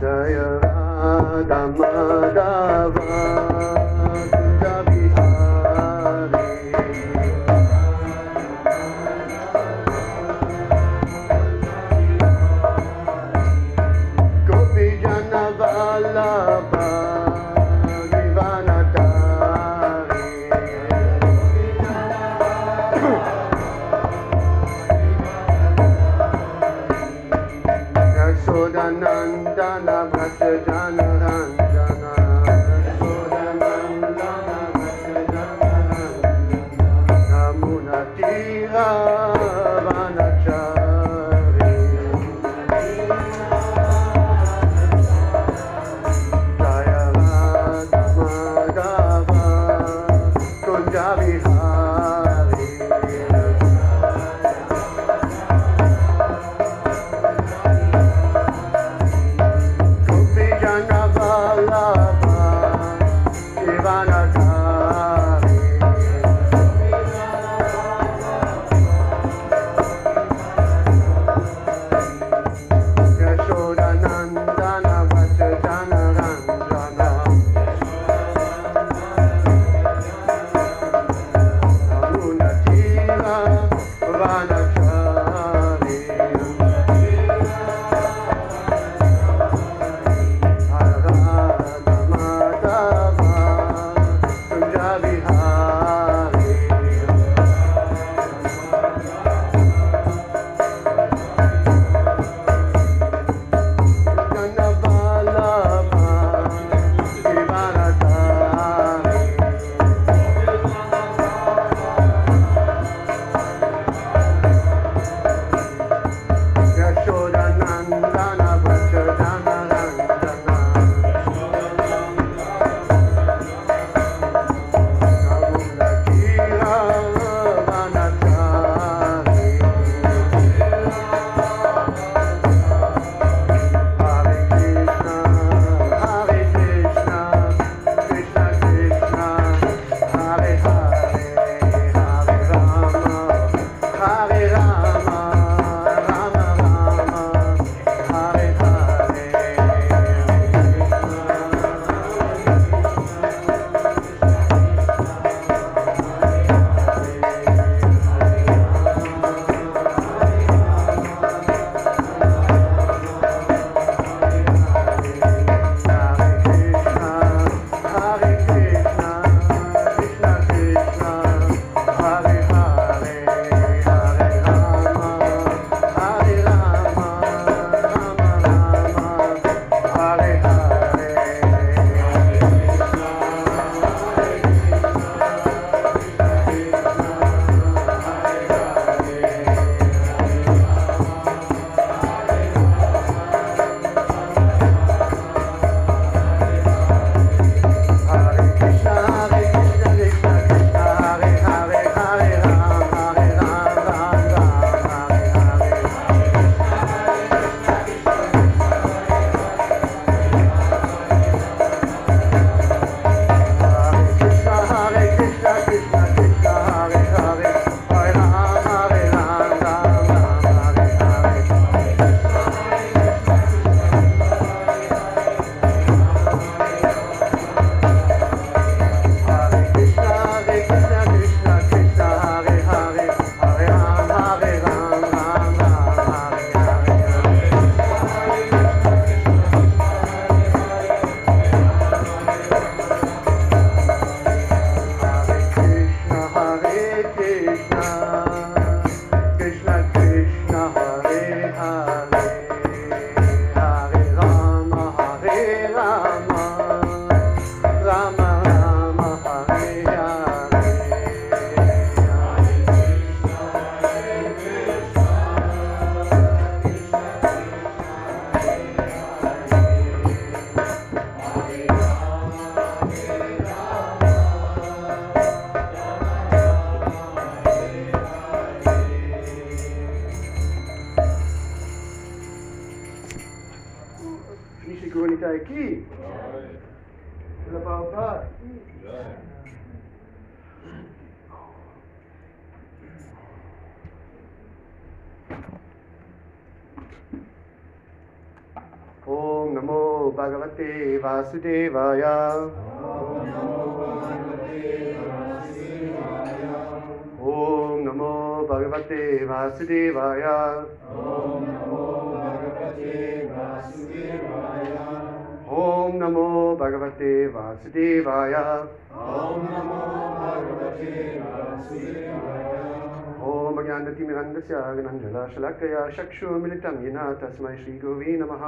Jaya Dhamma Dava ॐ नमो भगवते वासुदेवाय। ॐ नमो भगवते वासुदेवाय। ॐ नमो भगवते वासुदेवाय। ॐ ज्ञानतिमिरन्दस्य गणञ्जलाशलाकया चक्षुमिलितं येन तस्मै श्रीगुरुवे नमः।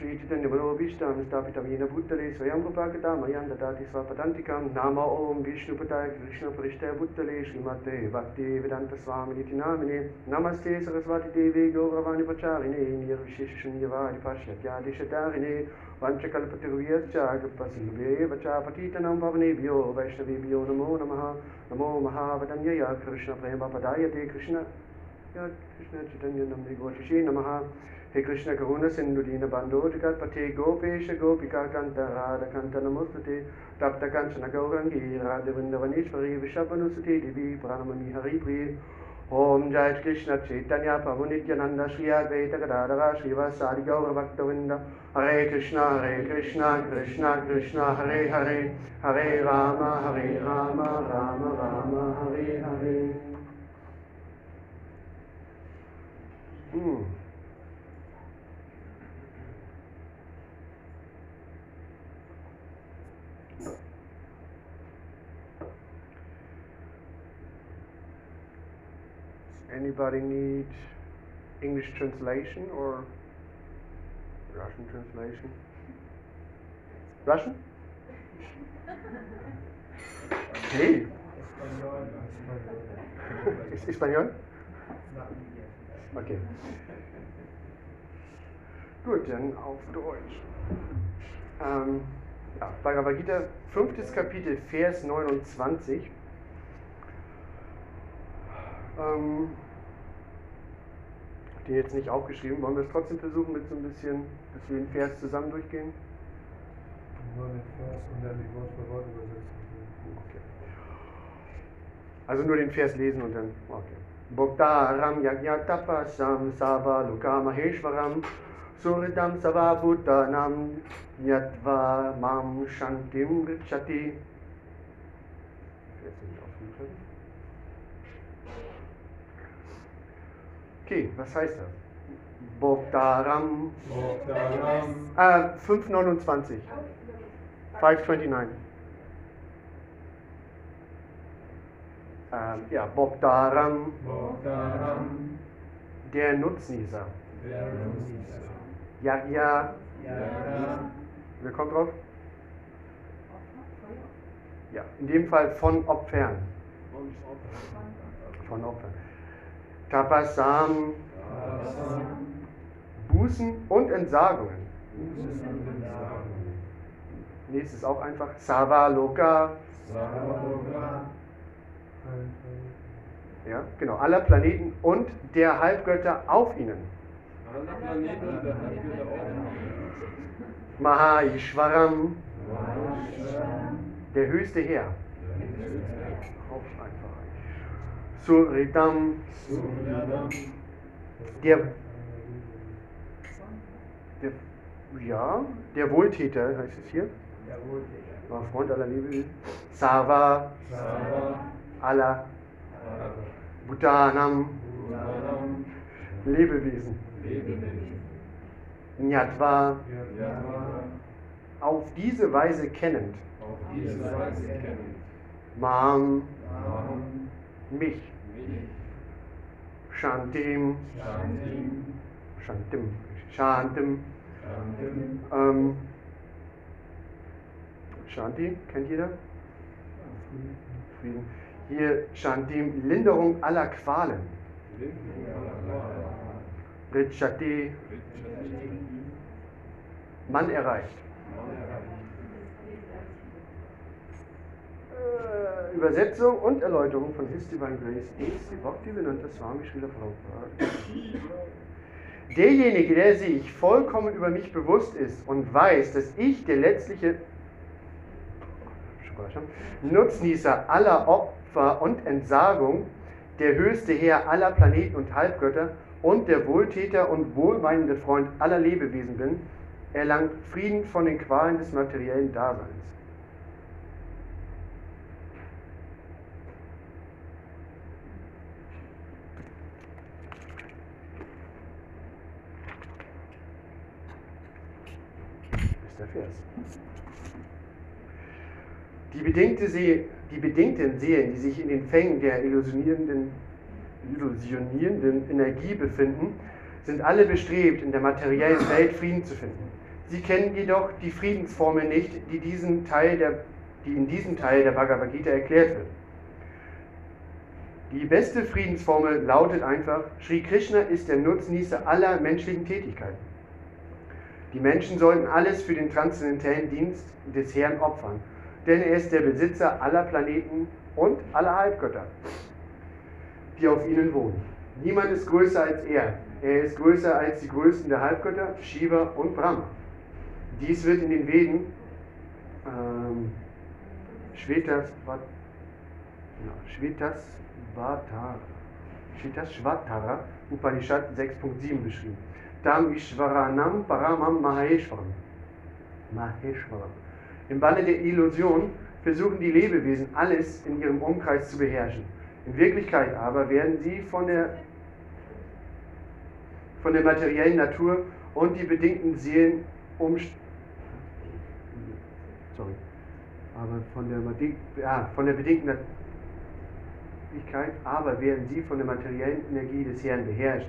श्री श्रीचैतन्यबलोभीष्टां स्थापितमेन भूतले स्वयं रूपाकृता मयां ददाति स्वपदान्तिकां। नाम ॐ विष्णुपताय कृष्णपरिष्ठाय भूतले श्रीमते भक्ति वेदान्तस्वामिनिति नामिने। नमस्ते सरस्वतीदेवे गौरवाणिपचारिणे निर्विशेषशून्यवादिपाश्यत्यादिशतारिणे पञ्चकल्पतिरुभ्यश्च कृपसिभ्येव च पतितनं भवनेभ्यो वैष्णवेभ्यो नमो नमः। नमो महावदन्यय कृष्णप्रेमपदायते कृष्ण। कृष्णचैतन्यनन्दे गोशिषे नमः। हे कृष्ण गहुन सिंधु दीन बंधोजगत पथे गोपेश गोपिका कंत राध कंत नमोस्तुते तप्त कंचन गौरंगी राध वृंदवनीश्वरी विषभ अनुसुति दिवी प्राणमि हरि प्रिय ओम जय कृष्ण चैतन्य प्रभु नित्यानंद श्री अद्वैत गदाधर श्रीवास गौर भक्तवृंद हरे कृष्ण हरे कृष्ण कृष्ण कृष्ण हरे हरे हरे राम हरे राम राम राम हरे Hare Anybody need English translation or Russian translation? Russian? Ist Espanol? Okay. Gut, dann auf Deutsch. Ähm, ja, Bhagavad Gita, fünftes Kapitel, Vers 29. Ähm, den jetzt nicht aufgeschrieben. Wollen wir es trotzdem versuchen mit so ein bisschen, dass wir den Vers zusammen durchgehen? Nur den Vers und dann die Wort für Wort übersetzen. Okay. Also nur den Vers lesen und dann, okay. Bhoktaram yagyatapasam sava lukamaheshwaram suridam savabhutanam yatva mam shantim gacchati. Jetzt nicht offen können. Okay, was heißt das? Bhoktaram, Bhoktaram, äh, 529. 529. Ähm, ja, Bhoktaram, Bhoktaram, der Nutznießer. der Nutznießer. Yagya, Yaga, wer kommt drauf? Ja, in dem Fall von Opfern. Von Opfern. Tapasam, Asam, Bußen und Entsagungen. Nächstes auch einfach. Savaloka, ja, genau, aller Planeten und der Halbgötter auf ihnen. Mahaishwaram, der höchste Herr. Auch einfach. Suritam, der, der, ja, der Wohltäter heißt es hier. der Wohltäter. War Freund aller Lebewesen. Sava, Sava, aller Ara, Bhutanam, Lebewesen. Lebewesen. Nyatva, auf diese Weise kennend. auf diese Weise kennen. Mam, Namen, mich. Shantim, Shantim, Shantim, Shantim, Shantim, ähm, Shanti, kennt jeder? Frieden. Hier Shantim, Linderung aller Qualen. Richati, Mann erreicht. Äh, Übersetzung und Erläuterung von His Divine Grace ist Bhaktivedanta Swami Srila Prabhupada. Derjenige, der sich vollkommen über mich bewusst ist und weiß, dass ich der letztliche Nutznießer aller Opfer und Entsagung, der höchste Herr aller Planeten und Halbgötter und der Wohltäter und wohlmeinende Freund aller Lebewesen bin, erlangt Frieden von den Qualen des materiellen Daseins. Der Vers. Die, bedingte See, die bedingten Seelen, die sich in den Fängen der illusionierenden, illusionierenden Energie befinden, sind alle bestrebt, in der materiellen Welt Frieden zu finden. Sie kennen jedoch die Friedensformel nicht, die, diesen Teil der, die in diesem Teil der Bhagavad Gita erklärt wird. Die beste Friedensformel lautet einfach, Sri Krishna ist der Nutznießer aller menschlichen Tätigkeiten. Die Menschen sollten alles für den transzendentalen Dienst des Herrn opfern, denn er ist der Besitzer aller Planeten und aller Halbgötter, die auf ihnen wohnen. Niemand ist größer als er. Er ist größer als die größten der Halbgötter, Shiva und Brahma. Dies wird in den Veden ähm, Shvetas, ja, Shvetas Shvetas Shvatara, Upanishad 6.7 beschrieben. Tam Ishvaranam Paramam Maheshwaram. Maheshwaram. Im Banne der Illusion versuchen die Lebewesen alles in ihrem Umkreis zu beherrschen. In Wirklichkeit aber werden sie von der, von der materiellen Natur und die bedingten Seelen sorry, aber von der, ja, von der bedingten Natürlichkeit, aber werden sie von der materiellen Energie des Herrn beherrscht.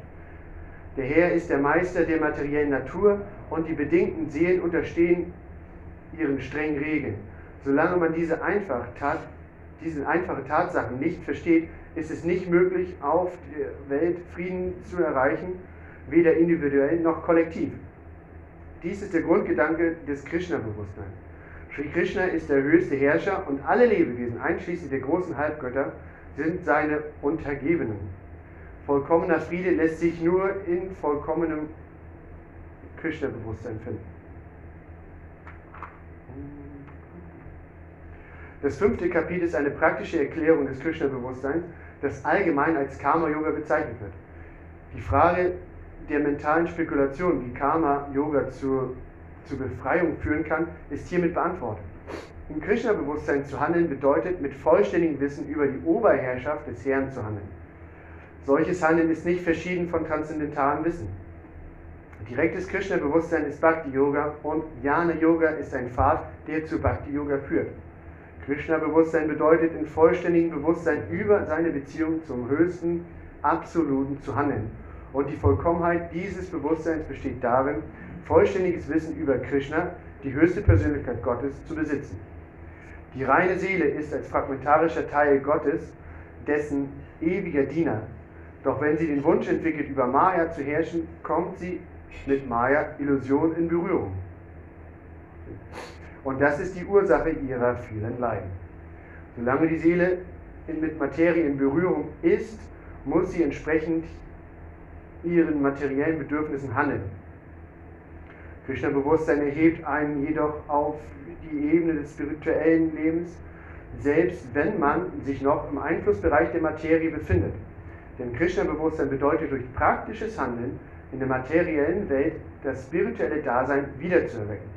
Der Herr ist der Meister der materiellen Natur und die bedingten Seelen unterstehen ihren strengen Regeln. Solange man diese, einfach Tat, diese einfache Tatsachen nicht versteht, ist es nicht möglich, auf der Welt Frieden zu erreichen, weder individuell noch kollektiv. Dies ist der Grundgedanke des Krishna-Bewusstseins. Sri Krishna ist der höchste Herrscher und alle Lebewesen, einschließlich der großen Halbgötter, sind seine Untergebenen. Vollkommener Friede lässt sich nur in vollkommenem Krishna-Bewusstsein finden. Das fünfte Kapitel ist eine praktische Erklärung des Krishna-Bewusstseins, das allgemein als Karma-Yoga bezeichnet wird. Die Frage der mentalen Spekulation, wie Karma-Yoga zur, zur Befreiung führen kann, ist hiermit beantwortet. Im Krishna-Bewusstsein zu handeln bedeutet, mit vollständigem Wissen über die Oberherrschaft des Herrn zu handeln. Solches Handeln ist nicht verschieden von transzendentalem Wissen. Direktes Krishna-Bewusstsein ist Bhakti-Yoga und Jnana-Yoga ist ein Pfad, der zu Bhakti-Yoga führt. Krishna-Bewusstsein bedeutet, in vollständigem Bewusstsein über seine Beziehung zum höchsten Absoluten zu handeln. Und die Vollkommenheit dieses Bewusstseins besteht darin, vollständiges Wissen über Krishna, die höchste Persönlichkeit Gottes, zu besitzen. Die reine Seele ist als fragmentarischer Teil Gottes, dessen ewiger Diener. Doch wenn sie den Wunsch entwickelt, über Maya zu herrschen, kommt sie mit Maya Illusion in Berührung. Und das ist die Ursache ihrer vielen Leiden. Solange die Seele mit Materie in Berührung ist, muss sie entsprechend ihren materiellen Bedürfnissen handeln. Krishna-Bewusstsein erhebt einen jedoch auf die Ebene des spirituellen Lebens, selbst wenn man sich noch im Einflussbereich der Materie befindet. Denn Krishna-Bewusstsein bedeutet durch praktisches Handeln in der materiellen Welt das spirituelle Dasein wiederzuerwecken.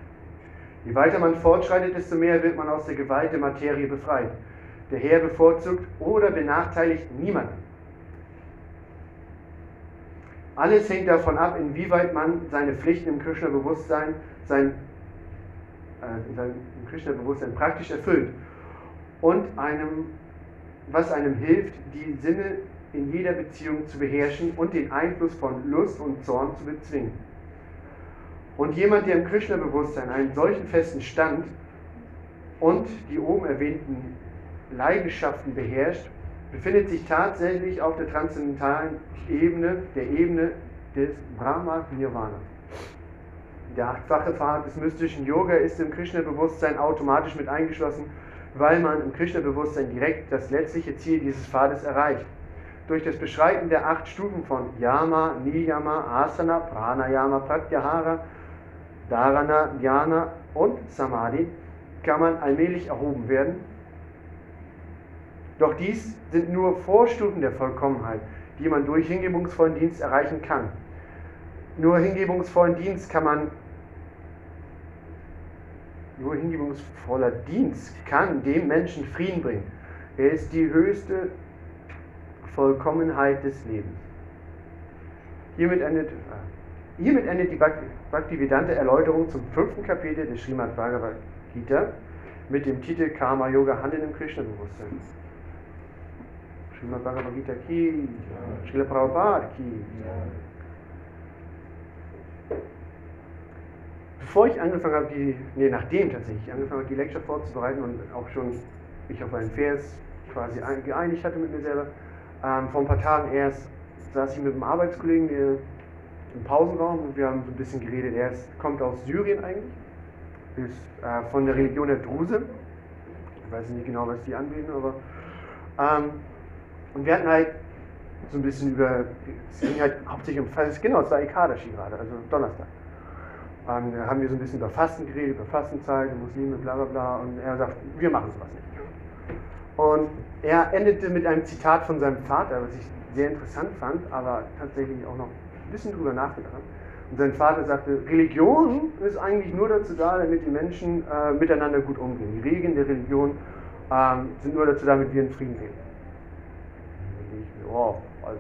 Je weiter man fortschreitet, desto mehr wird man aus der Gewalt der Materie befreit. Der Herr bevorzugt oder benachteiligt niemanden. Alles hängt davon ab, inwieweit man seine Pflichten im Krishna-Bewusstsein, sein, äh, sein Krishna-Bewusstsein praktisch erfüllt und einem, was einem hilft, die Sinne in jeder Beziehung zu beherrschen und den Einfluss von Lust und Zorn zu bezwingen. Und jemand, der im Krishna-Bewusstsein einen solchen festen Stand und die oben erwähnten Leidenschaften beherrscht, befindet sich tatsächlich auf der transzendentalen Ebene, der Ebene des Brahma Nirvana. Der achtfache Pfad des mystischen Yoga ist im Krishna-Bewusstsein automatisch mit eingeschlossen, weil man im Krishna-Bewusstsein direkt das letztliche Ziel dieses Pfades erreicht. Durch das Beschreiten der acht Stufen von Yama, Niyama, Asana, Pranayama, Pratyahara, Dharana, Dhyana und Samadhi kann man allmählich erhoben werden. Doch dies sind nur Vorstufen der Vollkommenheit. die man durch hingebungsvollen Dienst erreichen kann. Nur hingebungsvollen Dienst kann man, nur hingebungsvoller Dienst kann dem Menschen Frieden bringen. Er ist die höchste Vollkommenheit des Lebens. Hiermit endet, äh, hiermit endet die Bhaktivedanta Erläuterung zum fünften Kapitel des Srimad Bhagavad Gita mit dem Titel Karma Yoga Handeln im Krishna-Bewusstsein. Srimad Bhagavad Gita Ki, Srila Prabhupada Ki. Bevor ich angefangen habe, die, nee, nachdem tatsächlich angefangen habe, die Lecture vorzubereiten und auch schon mich auf einen Vers quasi geeinigt hatte mit mir selber, ähm, vor ein paar Tagen erst saß ich mit einem Arbeitskollegen im Pausenraum und wir haben so ein bisschen geredet. Er ist, kommt aus Syrien eigentlich, ist äh, von der Religion der Druse. Ich weiß nicht genau, was die anbieten, aber. Ähm, und wir hatten halt so ein bisschen über, es ging halt hauptsächlich um, genau, es war Ekadashi gerade, also Donnerstag. Und da haben wir so ein bisschen über Fasten geredet, über Fastenzeit, Muslime, bla bla bla. Und er sagt, wir machen sowas nicht. Und er endete mit einem Zitat von seinem Vater, was ich sehr interessant fand, aber tatsächlich auch noch ein bisschen drüber nachgedacht habe. Und sein Vater sagte, Religion ist eigentlich nur dazu da, damit die Menschen äh, miteinander gut umgehen. Die Regeln der Religion ähm, sind nur dazu da, damit wir in Frieden leben. Oh, also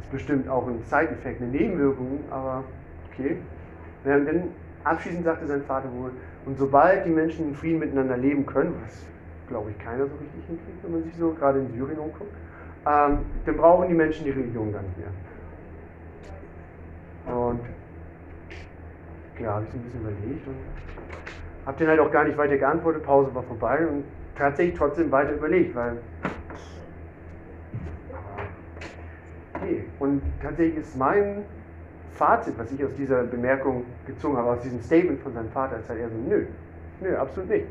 ist bestimmt auch ein Side-Effekt, eine Nebenwirkung, aber okay. Und dann abschließend sagte sein Vater wohl, und sobald die Menschen in Frieden miteinander leben können, was glaube ich keiner so richtig hinkriegt, wenn man sich so gerade in Syrien umguckt, ähm, dann brauchen die Menschen die Religion gar nicht mehr. Und klar, habe ich so ein bisschen überlegt und habe dann halt auch gar nicht weiter geantwortet, Pause war vorbei und tatsächlich trotzdem weiter überlegt, weil. Okay. Und tatsächlich ist mein Fazit, was ich aus dieser Bemerkung gezogen habe, aus diesem Statement von seinem Vater, ist halt eher so, nö, nö, absolut nicht.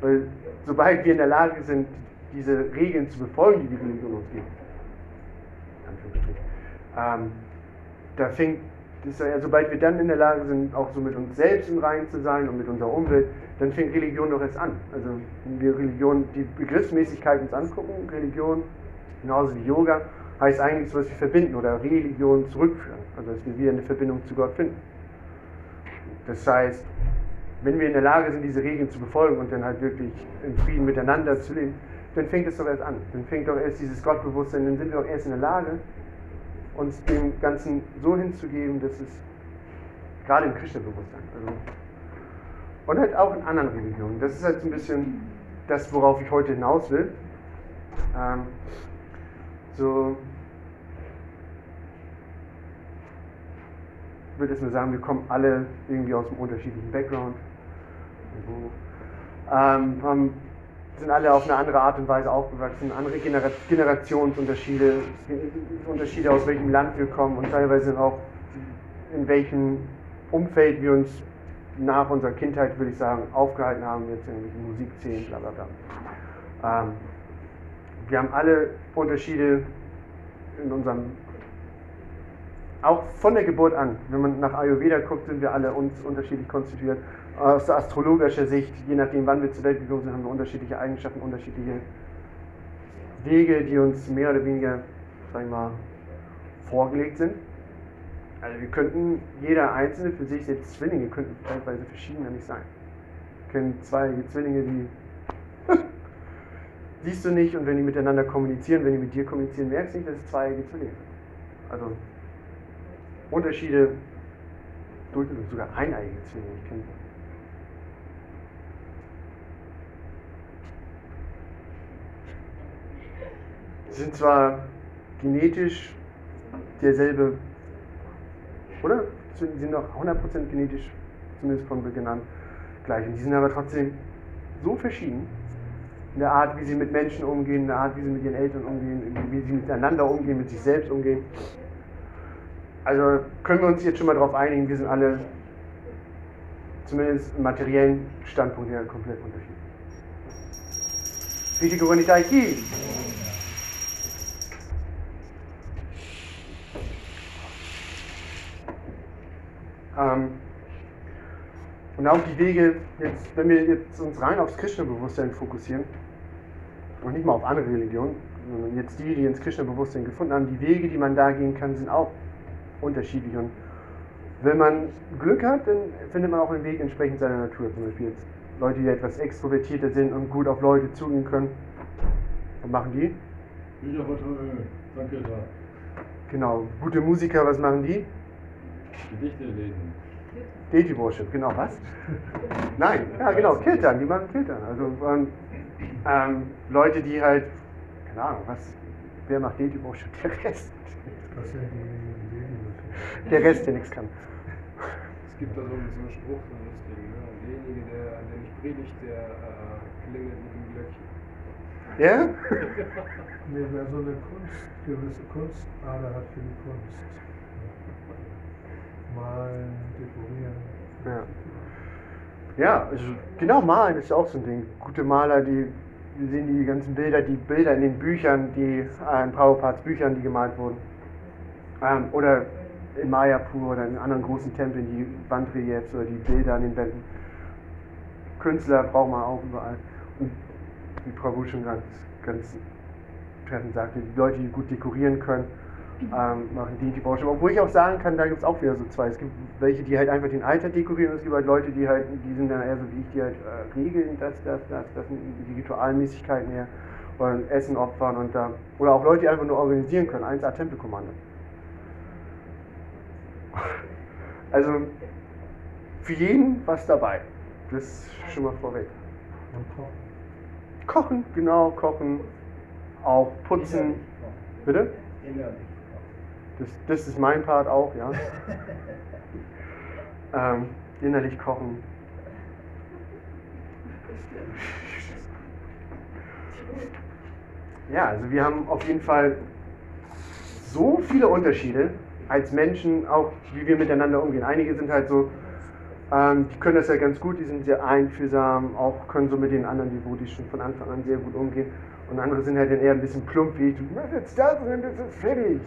Weil sobald wir in der Lage sind, diese Regeln zu befolgen, die die Religion uns gibt, ähm, da fängt, das, ja, sobald wir dann in der Lage sind, auch so mit uns selbst im Reinen zu sein und mit unserer Umwelt, dann fängt Religion doch erst an. Also wenn wir Religion, die Begriffsmäßigkeit uns angucken, Religion, genauso wie Yoga, heißt eigentlich so, dass wir verbinden oder Religion zurückführen. Also dass wir wieder eine Verbindung zu Gott finden. Das heißt, wenn wir in der Lage sind, diese Regeln zu befolgen und dann halt wirklich in Frieden miteinander zu leben, dann fängt es doch erst an. Dann fängt doch erst dieses Gottbewusstsein, dann sind wir auch erst in der Lage, uns dem Ganzen so hinzugeben, dass es gerade im Krishna-Bewusstsein, also, und halt auch in anderen Religionen. Das ist halt so ein bisschen das, worauf ich heute hinaus will. Ähm, so, ich würde jetzt nur sagen, wir kommen alle irgendwie aus einem unterschiedlichen Background. Ähm, haben, sind alle auf eine andere Art und Weise aufgewachsen, andere Genera Generationsunterschiede, Unterschiede aus welchem Land wir kommen und teilweise auch in welchem Umfeld wir uns nach unserer Kindheit, würde ich sagen, aufgehalten haben, jetzt in Musikszenen, bla bla bla. Ähm, wir haben alle Unterschiede in unserem, auch von der Geburt an, wenn man nach Ayurveda guckt, sind wir alle uns unterschiedlich konstituiert. Aus astrologischer Sicht, je nachdem, wann wir zur Welt gekommen sind, haben wir unterschiedliche Eigenschaften, unterschiedliche Wege, die uns mehr oder weniger, sag ich mal, vorgelegt sind. Also wir könnten, jeder Einzelne für sich, selbst Zwillinge, könnten teilweise verschiedener nicht sein. Wir kennen zwei Zwillinge, die siehst du nicht und wenn die miteinander kommunizieren, wenn die mit dir kommunizieren, merkst du nicht, dass es zweieige Zwillinge sind. Also Unterschiede, durch, sogar eineige Zwillinge. Ich kenne Sie sind zwar genetisch derselbe, oder? Sie sind noch 100% genetisch, zumindest von Beginn an, gleich. Und die sind aber trotzdem so verschieden, in der Art, wie sie mit Menschen umgehen, in der Art, wie sie mit ihren Eltern umgehen, wie sie miteinander umgehen, mit sich selbst umgehen. Also können wir uns jetzt schon mal darauf einigen, wir sind alle zumindest im materiellen Standpunkt her komplett unterschiedlich. Richtig Ki. Und auch die Wege, jetzt, wenn wir jetzt uns rein aufs Krishna-Bewusstsein fokussieren und nicht mal auf andere Religionen, sondern jetzt die, die ins Krishna-Bewusstsein gefunden haben, die Wege, die man da gehen kann, sind auch unterschiedlich. Und wenn man Glück hat, dann findet man auch einen Weg entsprechend seiner Natur. Zum Beispiel jetzt Leute, die etwas extrovertierter sind und gut auf Leute zugehen können. Was machen die? Bücherverteilung, danke da. Genau, gute Musiker, was machen die? Gedichte lesen. Deity Worship, genau, was? Nein, ja genau, Kiltern, die machen Kiltern. Also ähm, ähm, Leute, die halt, keine Ahnung, was, wer macht Deity Worship? Der Rest. Das sind die Ideen, Der Rest, der nichts kann. Es gibt da so einen, so einen Spruch, so einen lustigen, ne? Derjenige, der, der nicht predigt, der äh, klingelt mit dem Glöckchen. Ja? Nee, wer so eine Kunst, gewisse Kunstader hat für die Kunst. Malen, dekorieren. Ja. Ja, also genau, malen ist auch so ein Ding. Gute Maler, die, sehen die ganzen Bilder, die Bilder in den Büchern, die äh, in Prabhupads Büchern, die gemalt wurden. Ähm, oder in Mayapur oder in anderen großen Tempeln, die Wandreliefs oder die Bilder an den Wänden. Künstler braucht man auch überall. Und wie Prabhu schon ganz, ganz treffend sagte, die Leute, die gut dekorieren können, ähm, machen die die Branche. Obwohl ich auch sagen kann, da gibt es auch wieder so zwei. Es gibt welche, die halt einfach den Alter dekorieren und es gibt halt Leute, die halt, die sind dann eher so wie ich, die halt äh, regeln, das, das, das, das sind die Ritualmäßigkeiten her oder Essen opfern und da. Oder auch Leute, die einfach nur organisieren können, 1A Tempelkommando. Also für jeden was dabei. Das schon mal vorweg. Und kochen. Kochen, genau, kochen, auch putzen. Bitte? Das, das ist mein Part auch, ja. ähm, innerlich kochen. Ja, also wir haben auf jeden Fall so viele Unterschiede als Menschen, auch wie wir miteinander umgehen. Einige sind halt so, ähm, die können das ja ganz gut, die sind sehr einfühlsam, auch können so mit den anderen Devotis schon von Anfang an sehr gut umgehen. Und andere sind halt dann eher ein bisschen plump, wie ich, du machst jetzt das und dann ist es fertig.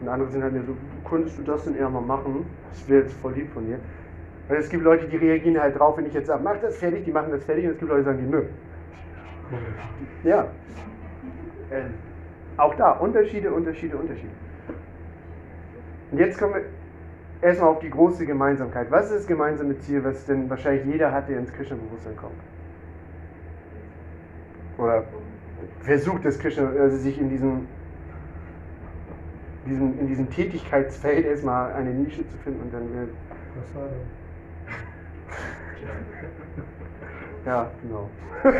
Und andere sind halt mehr so, könntest du das denn eher mal machen? Das wäre jetzt voll lieb von dir. Weil es gibt Leute, die reagieren halt drauf, wenn ich jetzt sage, mach das fertig, die machen das fertig. Und es gibt Leute, die sagen, die, nö. Ja. Äh, auch da, Unterschiede, Unterschiede, Unterschiede. Und jetzt kommen wir erstmal auf die große Gemeinsamkeit. Was ist das gemeinsame Ziel, was denn wahrscheinlich jeder hat, der ins Krishna-Bewusstsein kommt? Oder versucht das Krishna, also sich in diesem, diesem, in diesem Tätigkeitsfeld erstmal eine Nische zu finden und dann wird. Prasadam. Ja, genau.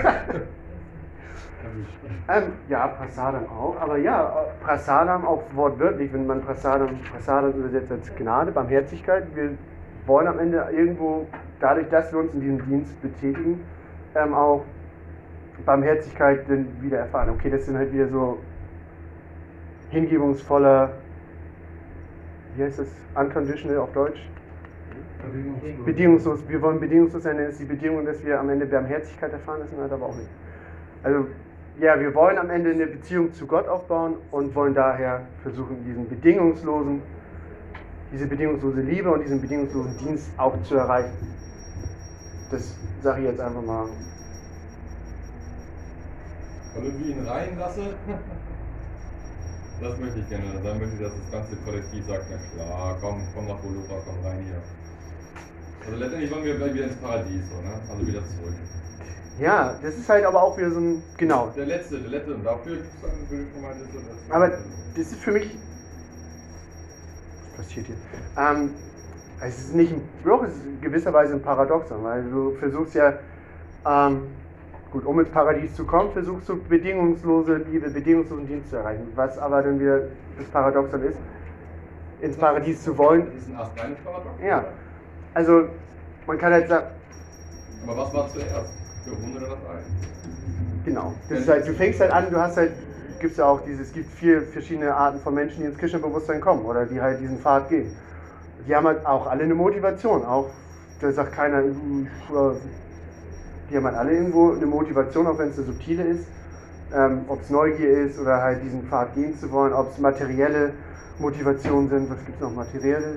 ähm, ja, Prasadam auch, aber ja, Prasadam auch wortwörtlich, wenn man Prasadam, Prasadam übersetzt als Gnade, Barmherzigkeit. Wir wollen am Ende irgendwo, dadurch, dass wir uns in diesem Dienst betätigen, ähm, auch Barmherzigkeit dann wieder erfahren. Okay, das sind halt wieder so hingebungsvoller, wie heißt das, unconditional auf Deutsch? Bedingungslos. Bedingungslos, wir wollen bedingungslos sein, denn es ist die Bedingung, dass wir am Ende Barmherzigkeit erfahren, das halt aber auch nicht. Also, ja, wir wollen am Ende eine Beziehung zu Gott aufbauen und wollen daher versuchen, diesen bedingungslosen, diese bedingungslose Liebe und diesen bedingungslosen Dienst auch zu erreichen. Das sage ich jetzt einfach mal. Und irgendwie ihn reinlasse, das möchte ich gerne. Dann möchte ich, dass das ganze Kollektiv sagt, na klar, komm, komm nach Bolova, komm rein hier. Also letztendlich wollen wir wieder ins Paradies, so, ne? Also wieder zurück. Ja, das ist halt aber auch wieder so ein, genau, Der letzte, der letzte, und dafür gibt es dann würde ich mal das, das Aber das ist für mich. Was passiert hier? Ähm, es ist nicht ein Bruch, es ist in gewisser Weise ein Paradoxon, weil du versuchst ja, ähm, gut, um ins Paradies zu kommen, versuchst du bedingungslose Liebe, bedingungslosen Dienst zu erreichen. Was aber dann wieder das Paradoxon ist, ins Paradies zu wollen. Das ist ein astreines Paradox? Ja, also man kann halt sagen, Aber was war zuerst? Der Hund oder das Ei? Genau. Das ist halt, du fängst halt an, du hast halt, gibt's ja auch diese, es gibt vier verschiedene Arten von Menschen, die ins Krishna-Bewusstsein kommen oder die halt diesen Pfad gehen. Die haben halt auch alle eine Motivation. Auch, da sagt keiner, äh, die haben halt alle irgendwo eine Motivation, auch wenn es eine subtile ist. Ähm, ob es Neugier ist oder halt diesen Pfad gehen zu wollen, ob es materielle Motivationen sind. Was gibt es noch? Materielle?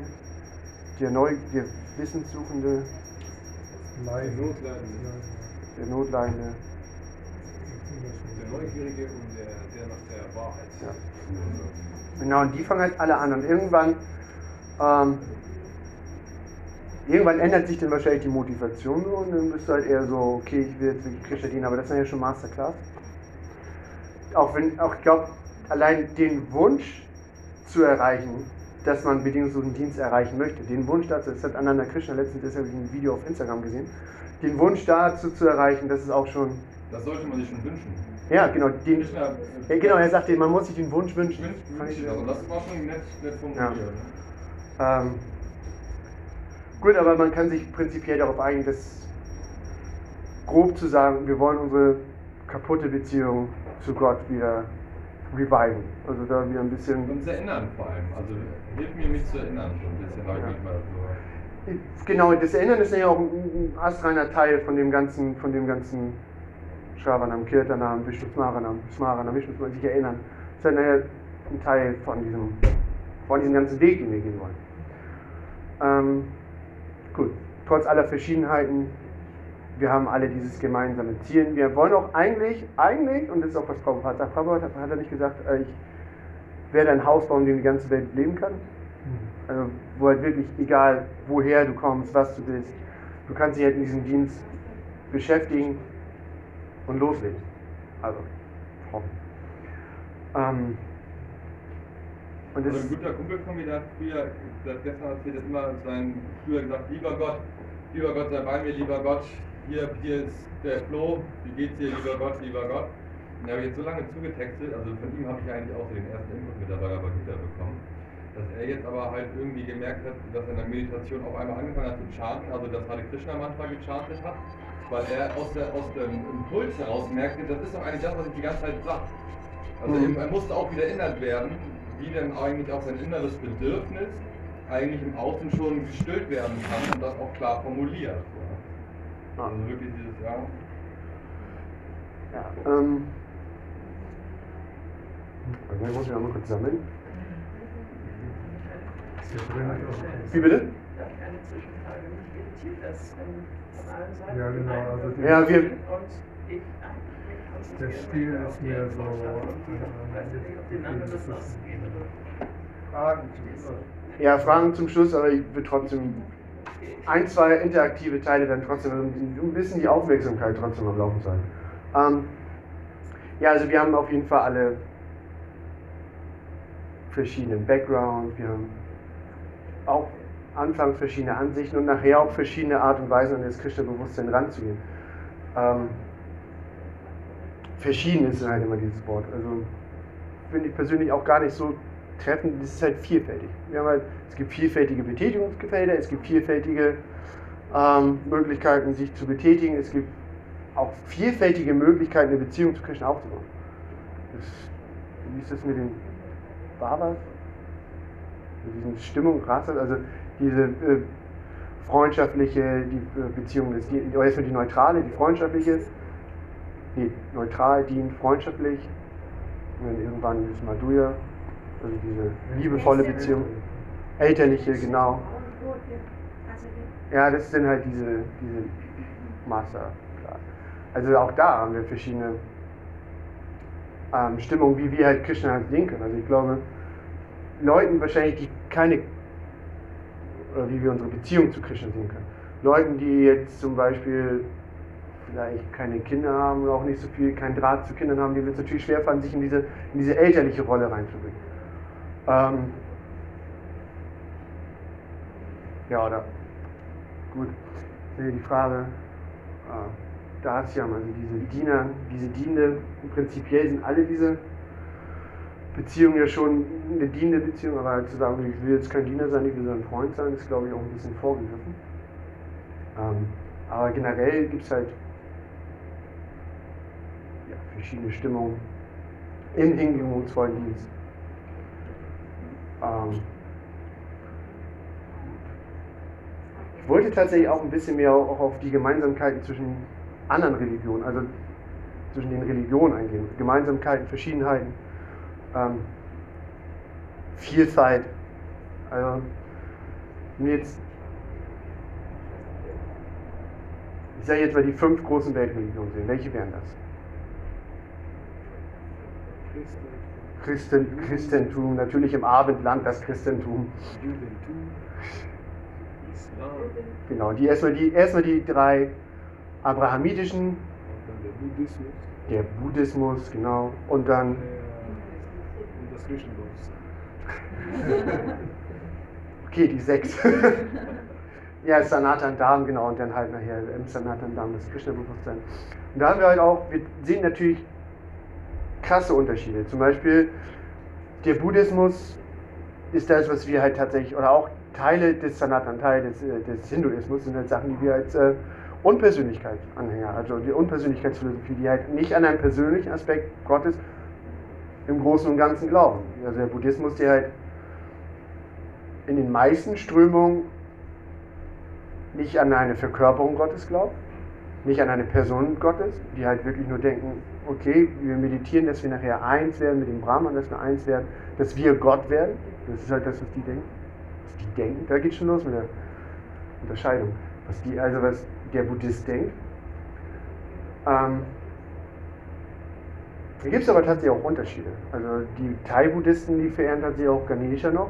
Der, Neu der Wissenssuchende, Leiden. Notleiden. der Notleidende. Der Neugierige und der, der nach der Wahrheit. Ja. Genau, und die fangen halt alle an. Und irgendwann, ähm, irgendwann ändert sich dann wahrscheinlich die Motivation so und dann bist du halt eher so, okay, ich will jetzt wirklich Krishna dienen, aber das ist ja schon Masterclass. Auch wenn, auch ich glaube, allein den Wunsch zu erreichen, dass man bedingungslosen Dienst erreichen möchte, den Wunsch dazu, das hat Ananda Krishna letztens, habe ich ein Video auf Instagram gesehen, den Wunsch dazu zu erreichen, das ist auch schon, Das sollte man sich schon wünschen. ja genau, den, Krishna, ja, genau, er sagte, man muss sich den Wunsch wünschen. wünscht, also das war schon nett, nett formuliert. ne? Ähm, gut, aber man kann sich prinzipiell darauf einigen, dass grob zu sagen, wir wollen unsere kaputte Beziehung zu Gott wieder reviven. Also da wieder ein bisschen. Zu erinnern vor allem. Also hilf mir, mich zu erinnern. So ein bisschen ich Ja. mal so. Genau, das Erinnern ist ja auch ein, ein astreiner Teil von dem ganzen, von dem ganzen Shravanam, Kirtanam, Vishnu Smaranam, Smaranam, Vishnu sich erinnern. Das ist ja ein Teil von diesem, von diesem ganzen Weg, den wir gehen wollen. Ähm, trotz aller Verschiedenheiten, wir haben alle dieses gemeinsame Ziel. Wir wollen auch eigentlich, eigentlich, und das ist auch was Prabhupada sagt, Prabhupada hat, hat er nicht gesagt, äh, ich werde ein Haus bauen, in dem die ganze Welt leben kann. Also, wo halt wirklich, egal woher du kommst, was du bist, du kannst dich halt in diesem Dienst beschäftigen und loslegen. Also, hoffen. Ähm, und das, ein guter Kumpel von mir, der hat früher, der hat gestern erzählt, hat immer sein, früher gesagt, lieber Gott, lieber Gott sei bei mir, lieber Gott, hier, hier ist der Flo, wie geht's dir, lieber Gott, lieber Gott. Und da habe ich jetzt so lange zugetextet, also von ihm habe ich eigentlich auch so den ersten Input mit der Bhagavad Gita bekommen, dass er jetzt aber halt irgendwie gemerkt hat, dass er in der Meditation auf einmal angefangen hat zu chanten, also das Hare Krishna Mantra gechantet hat, weil er aus, der, aus dem Impuls heraus merkte, das ist doch eigentlich das, was ich die ganze Zeit sage. Also Mhm. er musste auch wieder erinnert werden, wie denn eigentlich auch sein inneres Bedürfnis eigentlich im Außen schon gestillt werden kann und das auch klar formuliert. Ja. Also wirklich dieses, ja, ja, ähm, ich muss mich noch mal kurz sammeln. Wie bitte? eine Zwischenfrage. Mich irritiert das, wenn von allen Seiten Ja, genau, also Ja, wir- und ich Der Stil ist mehr so, Fragen zum Schluss. Ja, Fragen zum Schluss, aber ich will trotzdem ein, zwei interaktive Teile dann trotzdem, ein bisschen die Aufmerksamkeit trotzdem am Laufen halten. Ähm, ja, also wir haben auf jeden Fall alle verschiedenen Background, wir haben auch anfangs verschiedene Ansichten und nachher auch verschiedene Art und Weisen, an das Krishna-Bewusstsein ranzugehen. Ähm, verschieden ist halt immer dieses Wort. Also finde ich persönlich auch gar nicht so treffend. Das ist halt vielfältig. Wir haben halt, es gibt vielfältige Betätigungsfelder, es gibt vielfältige ähm, Möglichkeiten, sich zu betätigen. Es gibt auch vielfältige Möglichkeiten, eine Beziehung zu Krishna aufzubauen. Das, wie ist das mit den Babas? Mit diesen Stimmung, also diese äh, freundschaftliche die, äh, Beziehung, das, die, erstmal die neutrale, die freundschaftliche, nee, neutral, dient freundschaftlich, und dann irgendwann ist Madhuya, also diese liebevolle Beziehung, elterliche, genau. Ja, das sind halt diese, diese Master. Also auch da haben wir verschiedene ähm, Stimmungen, wie wir halt Krishna halt sehen können. Also ich glaube, Leuten wahrscheinlich, die keine, oder wie wir unsere Beziehung zu Krishna sehen können. Leuten, die jetzt zum Beispiel vielleicht keine Kinder haben oder auch nicht so viel, keinen Draht zu Kindern haben, die wird es natürlich schwerfallen, sich in diese, in diese elterliche Rolle reinzubringen. Ähm, ja, oder gut, die Frage, äh, Daciam, also diese Diener, diese Dienende, prinzipiell sind alle diese Beziehungen ja schon eine dienende Beziehung, aber halt zu sagen, ich will jetzt kein Diener sein, ich will so ein Freund sein, ist glaube ich auch ein bisschen vorgegriffen. Ähm, aber generell gibt es halt verschiedene Stimmungen im hingebungsvollen Dienst. Ähm, ich wollte tatsächlich auch ein bisschen mehr auch auf die Gemeinsamkeiten zwischen anderen Religionen, also zwischen den Religionen eingehen. Gemeinsamkeiten, Verschiedenheiten, ähm, Vielfalt. Also, wir jetzt, ich sage jetzt mal die fünf großen Weltreligionen sehen, welche wären das? Christen, Christentum, natürlich im Abendland das Christentum. Judentum, Islam Genau, die erstmal die, erstmal die drei abrahamitischen, der Buddhismus der Buddhismus, genau, und dann, und das Christentum. okay, die sechs. ja, Sanatan Dham, genau, und dann halt nachher im Sanatan Dham das Krishna-Bewusstsein. Und da haben wir halt auch, wir sehen natürlich krasse Unterschiede. Zum Beispiel, der Buddhismus ist das, was wir halt tatsächlich, oder auch Teile des Sanatan, Teil des, äh, des Hinduismus sind halt Sachen, die wir als äh, Unpersönlichkeitsanhänger, also die Unpersönlichkeitsphilosophie, die halt nicht an einen persönlichen Aspekt Gottes im Großen und Ganzen glauben. Also der Buddhismus, der halt in den meisten Strömungen nicht an eine Verkörperung Gottes glaubt, nicht an eine Person Gottes, die halt wirklich nur denken, okay, wir meditieren, dass wir nachher eins werden mit dem Brahman, dass wir eins werden, dass wir Gott werden. Das ist halt das, was die denken. Was die denken, da geht schon los mit der Unterscheidung. Was die, also was der Buddhist denkt. Ähm, da gibt es aber tatsächlich auch Unterschiede. Also die Thai-Buddhisten, die verehren tatsächlich auch Ganesha noch.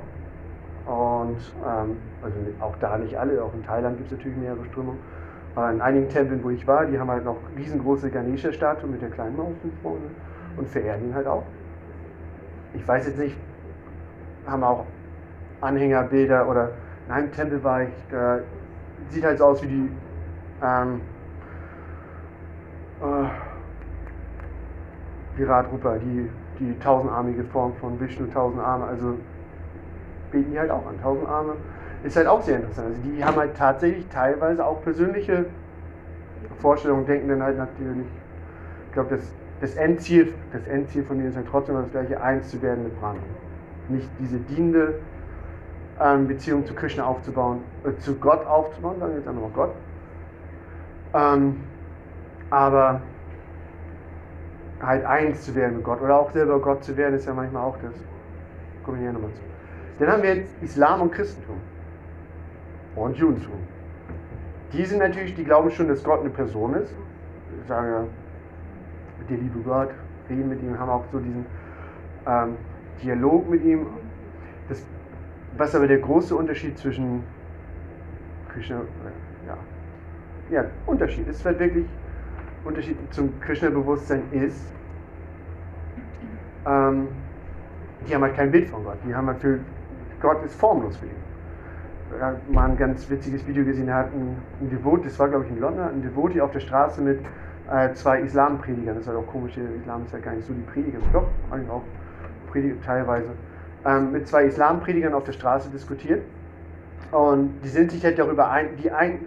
Und ähm, also auch da nicht alle, auch in Thailand gibt es natürlich mehrere Strömungen. In einigen Tempeln, wo ich war, die haben halt noch riesengroße Ganesha-Statuen mit der kleinen Maus vorne und verehren ihn halt auch. Ich weiß jetzt nicht, haben auch Anhängerbilder oder in einem Tempel war ich, da sieht halt so aus wie die ähm, äh, Virat Rupa, die, die tausendarmige Form von Vishnu, tausend Arme, also beten die halt auch an. Tausend Arme ist halt auch sehr interessant. Also die haben halt tatsächlich teilweise auch persönliche Vorstellungen, denken dann halt natürlich, ich glaube, das, das Endziel, das Endziel von denen ist halt trotzdem das gleiche, eins zu werden mit Brahman. Nicht diese dienende ähm, Beziehung zu Krishna aufzubauen, äh, zu Gott aufzubauen, wir jetzt einfach mal Gott. Ähm, aber halt eins zu werden mit Gott oder auch selber Gott zu werden, ist ja manchmal auch das. Kommen wir hier nochmal zu. Dann haben wir jetzt Islam und Christentum und Judentum. Die sind natürlich, die glauben schon, dass Gott eine Person ist. Ich sage der liebe Gott, reden mit ihm, haben auch so diesen ähm, Dialog mit ihm. Das, was aber der große Unterschied zwischen Krishna, ja, ja, Unterschied ist halt wirklich Unterschied zum Krishna-Bewusstsein ist, ähm, die haben halt kein Bild von Gott. Die haben halt für Gott ist formlos für ihn. Habe mal ein ganz witziges Video gesehen, hat ein, ein Devot, das war glaube ich in London, ein Devoti auf der Straße mit äh, zwei Islampredigern. Das ist halt auch komisch, der Islam ist ja gar nicht so die Prediger. Doch, eigentlich auch Prediger teilweise. Ähm, mit zwei Islampredigern auf der Straße diskutiert. Und die sind sich halt darüber, ein, die ein,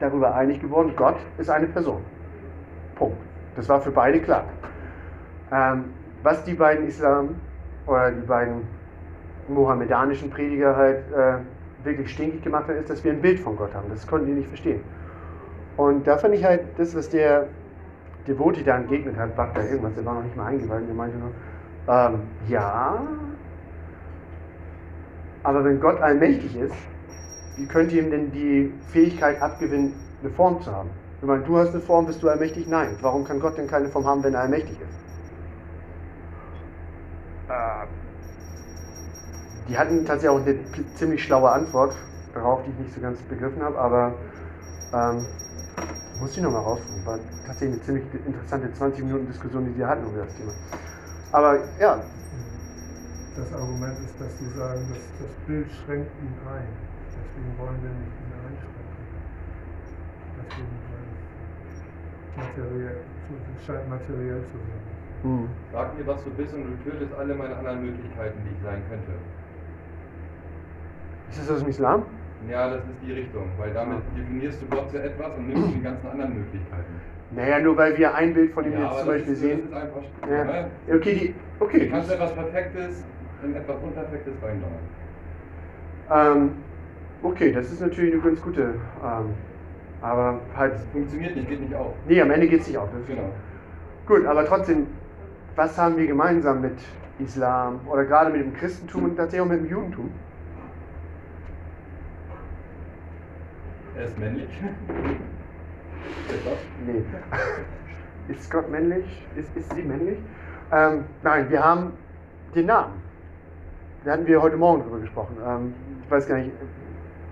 darüber einig geworden, Gott ist eine Person. Punkt. Das war für beide klar. Ähm, was die beiden Islam oder die beiden mohammedanischen Prediger halt äh, wirklich stinkig gemacht hat, ist, dass wir ein Bild von Gott haben. Das konnten die nicht verstehen. Und da fand ich halt das, was der Devoti da entgegnet hat, war da irgendwas, der war noch nicht mal eingeweiht, der meinte nur, ähm, ja, aber wenn Gott allmächtig ist, wie könnt ihr ihm denn die Fähigkeit abgewinnen, eine Form zu haben? Ich meine, du hast eine Form, bist du allmächtig? Nein. Warum kann Gott denn keine Form haben, wenn er allmächtig ist? Äh, die hatten tatsächlich auch eine ziemlich schlaue Antwort darauf, die ich nicht so ganz begriffen habe, aber ähm, muss ich nochmal rausfinden. War tatsächlich eine ziemlich interessante 20 Minuten Diskussion, die sie hatten über das Thema. Aber ja, Das Argument ist, dass sie sagen, dass das Bild schränkt ihn ein. Deswegen wollen wir nicht ihn einschränken. Deswegen es materiell, scheint materiell zu sein. hm. Sag mir, was du bist und du tötest alle meine anderen Möglichkeiten, die ich sein könnte. Ist das aus dem Islam? Ja, das ist die Richtung, weil damit definierst du Gott zu etwas und nimmst die ganzen anderen Möglichkeiten. Naja, nur weil wir ein Bild von ihm Ja, jetzt zum Beispiel ist, sehen. Einfach, Ja. ne? Okay, die, Du okay. kannst etwas Perfektes in etwas Unperfektes reindonnern. Ähm, okay, das ist natürlich eine ganz gute. Ähm, aber halt. Das funktioniert nicht, geht nicht auf. Nee, am Ende geht es nicht auf. Genau. Gut, aber trotzdem, was haben wir gemeinsam mit Islam oder gerade mit dem Christentum und tatsächlich auch mit dem Judentum? Er ist männlich. Ist Gott? Nee. Ist Gott männlich? Ist, ist sie männlich? Ähm, nein, wir haben den Namen. Da hatten wir heute Morgen drüber gesprochen. Ähm, ich weiß gar nicht,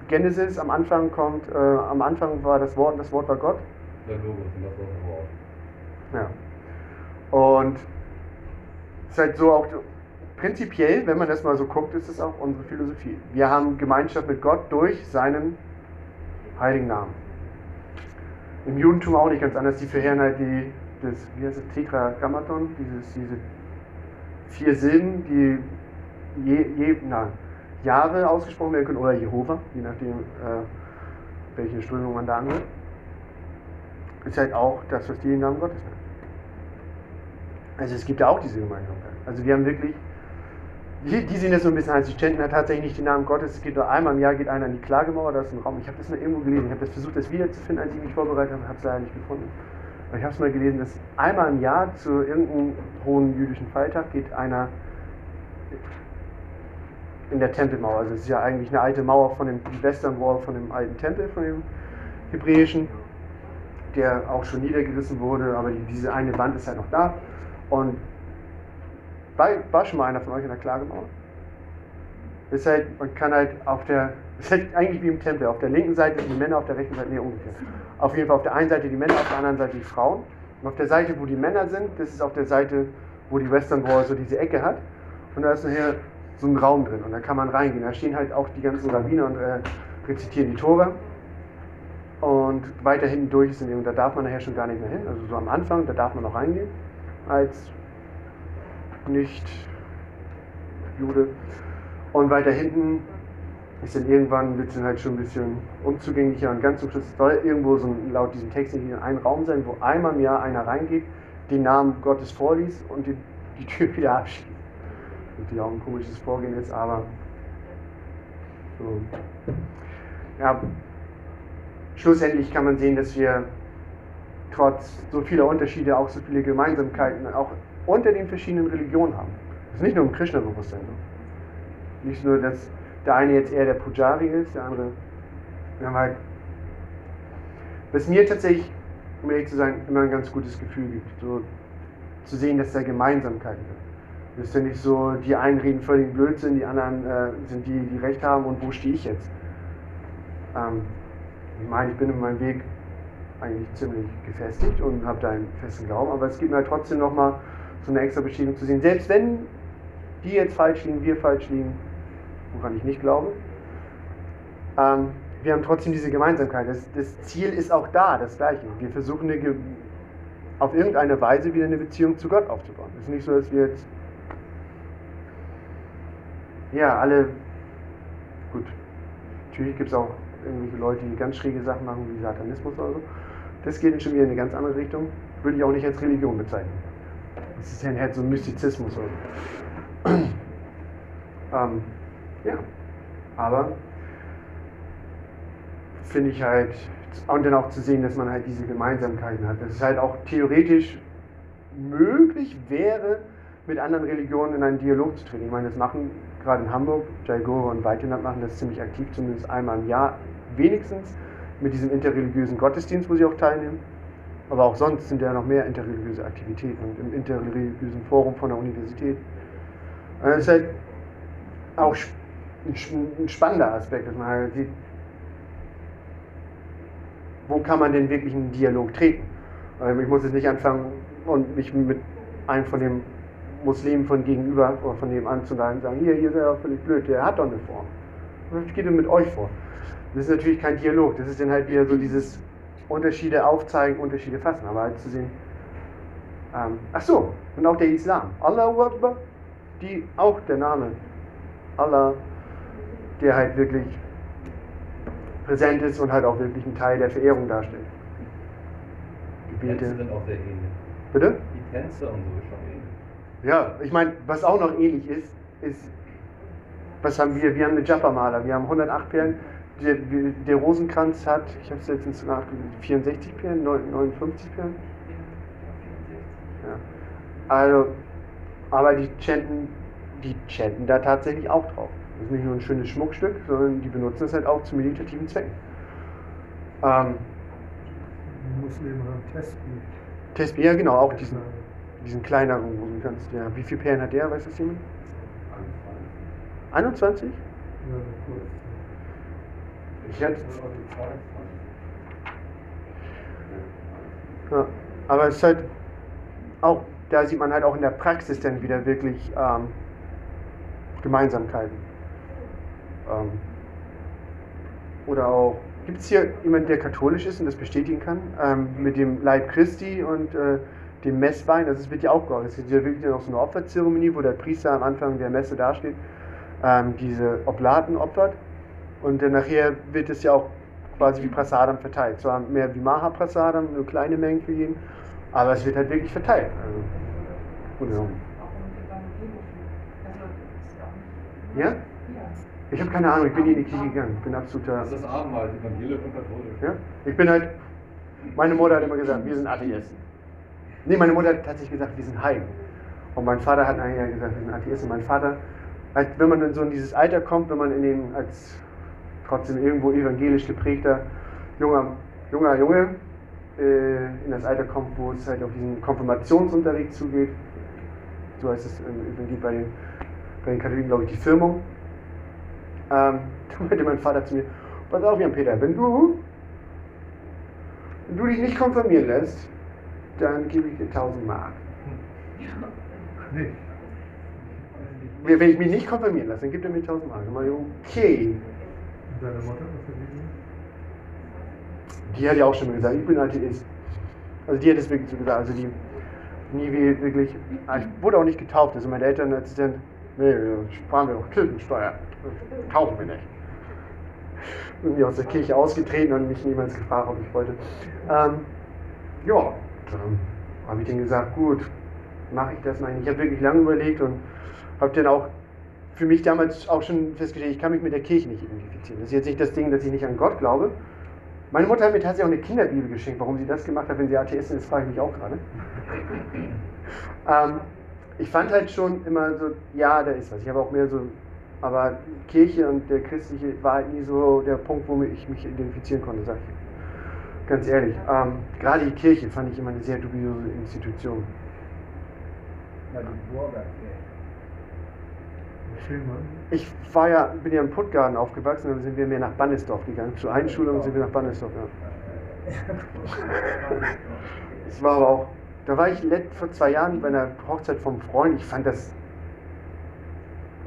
Genesis am Anfang kommt, äh, am Anfang war das Wort und das Wort war Gott. Der Logos und das war das Wort. Ja. Und es ist halt so auch prinzipiell, wenn man das mal so guckt, ist es auch unsere Philosophie. Wir haben Gemeinschaft mit Gott durch seinen heiligen Namen. Im Judentum auch nicht ganz anders. Die verheeren halt die, das, wie heißt es, Tetragrammaton, dieses, diese vier Silben, die je, je, na, Jahre ausgesprochen werden können oder Jehova, je nachdem, äh, welche Strömung man da anhört. Ist halt auch das, was die den Namen Gottes nennt. Also es gibt ja auch diese Gemeinsamkeit. Also wir haben wirklich, die, die sehen das so ein bisschen als, die chanten ja tatsächlich nicht den Namen Gottes. Es geht nur einmal im Jahr, geht einer in die Klagemauer, da ist ein Raum. Ich habe das mal irgendwo gelesen, ich habe das versucht, das wiederzufinden, als ich mich vorbereitet habe, habe es leider nicht gefunden. Aber ich habe es mal gelesen, dass einmal im Jahr zu irgendeinem hohen jüdischen Feiertag geht einer in der Tempelmauer. Also es ist ja eigentlich eine alte Mauer von dem Western Wall von dem alten Tempel, von dem hebräischen, der auch schon niedergerissen wurde, aber die, diese eine Wand ist halt noch da. Und war, schon mal einer von euch in der Klagemauer? Ist halt, man kann halt auf der, ist halt eigentlich wie im Tempel, auf der linken Seite sind die Männer, auf der rechten Seite, nee, umgekehrt. Auf jeden Fall auf der einen Seite die Männer, auf der anderen Seite die Frauen. Und auf der Seite, wo die Männer sind, das ist auf der Seite, wo die Western Wall so diese Ecke hat. Und da ist nachher so ein Raum drin und da kann man reingehen. Da stehen halt auch die ganzen Rabbiner und äh, rezitieren die Tora. Und weiter hinten durch sind und da darf man nachher schon gar nicht mehr hin. Also so am Anfang, da darf man noch reingehen als Nicht-Jude. Und weiter hinten ist dann irgendwann, wird es dann halt schon ein bisschen unzugänglicher und ganz zum Schluss soll irgendwo so laut diesem Text hier ein Raum sein, wo einmal im Jahr einer reingeht, den Namen Gottes vorliest und die, die Tür wieder abschließt. Natürlich auch ein komisches Vorgehen ist, aber so. Ja, schlussendlich kann man sehen, dass wir trotz so vieler Unterschiede auch so viele Gemeinsamkeiten auch unter den verschiedenen Religionen haben. Das ist nicht nur im Krishna-Bewusstsein so. Nicht nur, dass der eine jetzt eher der Pujari ist, der andere. Wir haben halt. Was mir tatsächlich, um ehrlich zu sein, immer ein ganz gutes Gefühl gibt, so zu sehen, dass da Gemeinsamkeiten sind. Das ist ja nicht so, die einen reden völlig Blödsinn, die anderen äh, sind die, die Recht haben und wo stehe ich jetzt? Ähm, ich meine, ich bin in meinem Weg eigentlich ziemlich gefestigt und habe da einen festen Glauben, aber es gibt mir halt trotzdem nochmal so eine extra Bestätigung zu sehen, selbst wenn die jetzt falsch liegen, wir falsch liegen, woran ich nicht glaube, ähm, wir haben trotzdem diese Gemeinsamkeit. Das, das, Ziel ist auch da, das gleiche. Wir versuchen eine, auf irgendeine Weise wieder eine Beziehung zu Gott aufzubauen. Es ist nicht so, dass wir jetzt ja, alle, gut, natürlich gibt es auch irgendwelche Leute, die ganz schräge Sachen machen, wie Satanismus oder so. Das geht schon wieder in eine ganz andere Richtung. Würde ich auch nicht als Religion bezeichnen. Das ist ja halt so ein Mystizismus. So. ähm, ja, aber finde ich halt, und dann auch zu sehen, dass man halt diese Gemeinsamkeiten hat. Dass es halt auch theoretisch möglich wäre, mit anderen Religionen in einen Dialog zu treten. Ich meine, das machen gerade in Hamburg, Jaigore und Weitenland machen das ziemlich aktiv, zumindest einmal im Jahr wenigstens, mit diesem interreligiösen Gottesdienst, wo sie auch teilnehmen. Aber auch sonst sind ja noch mehr interreligiöse Aktivitäten und im interreligiösen Forum von der Universität. Und das ist halt auch ein spannender Aspekt, dass man halt sieht, wo kann man denn wirklich in einen Dialog treten. Ich muss jetzt nicht anfangen und mich mit einem von den Muslimen von gegenüber oder von nebenan zu sagen, hier, hier ist er völlig blöd, der hat doch eine Form. Was geht denn mit euch vor? Das ist natürlich kein Dialog, das ist dann halt wieder so dieses Unterschiede aufzeigen, Unterschiede fassen, aber halt zu sehen, ähm, ach so, und auch der Islam, Akbar, die auch der Name Allah, der halt wirklich präsent ist und halt auch wirklich ein Teil der Verehrung darstellt. Gebete. Tänze sind auch sehr ähnlich. Bitte? Die Tänze und so ist schon ähnlich. Ja, ich meine, was auch noch ähnlich ist, ist, was haben wir? Wir haben eine Japa-Maler, wir haben 108 Perlen. Der, der Rosenkranz hat, ich habe es jetzt ins nachgeguckt, 64 Perlen, 59 Perlen. Ja. Also, aber die chanten, die chanten da tatsächlich auch drauf. Das ist nicht nur ein schönes Schmuckstück, sondern die benutzen es halt auch zu meditativen Zwecken. Ähm, die Muslime haben Tesbih. Tesbih, ja genau, auch diesen, diesen kleineren, kannst, ja. Wie viele Perlen hat der, weiß das jemand? 21? Ja, so hatte, ja. Aber es ist halt auch, da sieht man halt auch in der Praxis dann wieder wirklich ähm, Gemeinsamkeiten. Ähm, oder auch, gibt es hier jemanden, der katholisch ist und das bestätigen kann? Ähm, mit dem Leib Christi und äh, dem Messwein, also es wird ja auch geordnet. Es gibt ja wirklich noch so eine Opferzeremonie, wo der Priester am Anfang der Messe dasteht, ähm, diese Oblaten opfert. Und dann nachher wird es ja auch quasi wie Prasadam verteilt. Zwar mehr wie Mahaprasadam, nur kleine Mengen für jeden, aber es wird halt wirklich verteilt. Also, genau. Ja? Ich habe keine Ahnung, ich bin nie in die Kirche gegangen. Ich bin absoluter. Das ist das Abendmahl, evangelisch und katholisch. Ja? Ich bin halt. Meine Mutter hat immer gesagt, wir sind Atheisten. Nee, meine Mutter hat tatsächlich gesagt, wir sind Heiden. Und mein Vater hat nachher gesagt, wir sind Atheisten. Mein Vater, halt, wenn man in so in dieses Alter kommt, wenn man in den als trotzdem irgendwo evangelisch geprägter junger, junger Junge äh, in das Alter kommt, wo es halt auf diesen Konfirmationsunterricht zugeht. So heißt es im Evangelium bei den, bei den Katholiken, glaube ich, die Firmung. Ähm, da meinte mein Vater zu mir, pass auf, Jan Peter, wenn du, wenn du dich nicht konfirmieren lässt, dann gebe ich dir 1000 Mark. Wenn ich mich nicht konfirmieren lasse, dann gibt er mir 1000 Mark. Dann meine ich, okay. Deine Mutter, was hat die Die hat ja auch schon mal gesagt, ich bin Atheist. Also die hat es wirklich so gesagt. Also die nie wie wirklich. ah, Ich wurde auch nicht getauft. Also meine Eltern, als sie dann, nee, sparen wir doch Kirchensteuer. Taufen wir nicht. Mir aus der Kirche ausgetreten und mich niemals gefragt, ob ich wollte. Ähm, ja, dann habe ich dann gesagt, gut, mache ich das mal. Ich habe wirklich lange überlegt und habe dann auch für mich damals auch schon festgestellt, ich kann mich mit der Kirche nicht identifizieren. Das ist jetzt nicht das Ding, dass ich nicht an Gott glaube. Meine Mutter hat mir tatsächlich auch eine Kinderbibel geschenkt. Warum sie das gemacht hat, wenn sie Atheistin ist, frage ich mich auch gerade. ähm, ich fand halt schon immer so, ja, da ist was. Ich habe auch mehr so, aber Kirche und der christliche war halt nie so der Punkt, wo ich mich identifizieren konnte, sag ich. Ganz ehrlich. Ähm, gerade die Kirche fand ich immer eine sehr dubiose Institution. Erzähl mal. Ich war ja, bin ja im Puttgarten aufgewachsen, dann sind wir mehr nach Bannisdorf gegangen. Zur Einschulung sind wir nach Bannisdorf, ja. Das war aber auch, da war ich vor zwei Jahren bei einer Hochzeit vom Freund. Ich fand das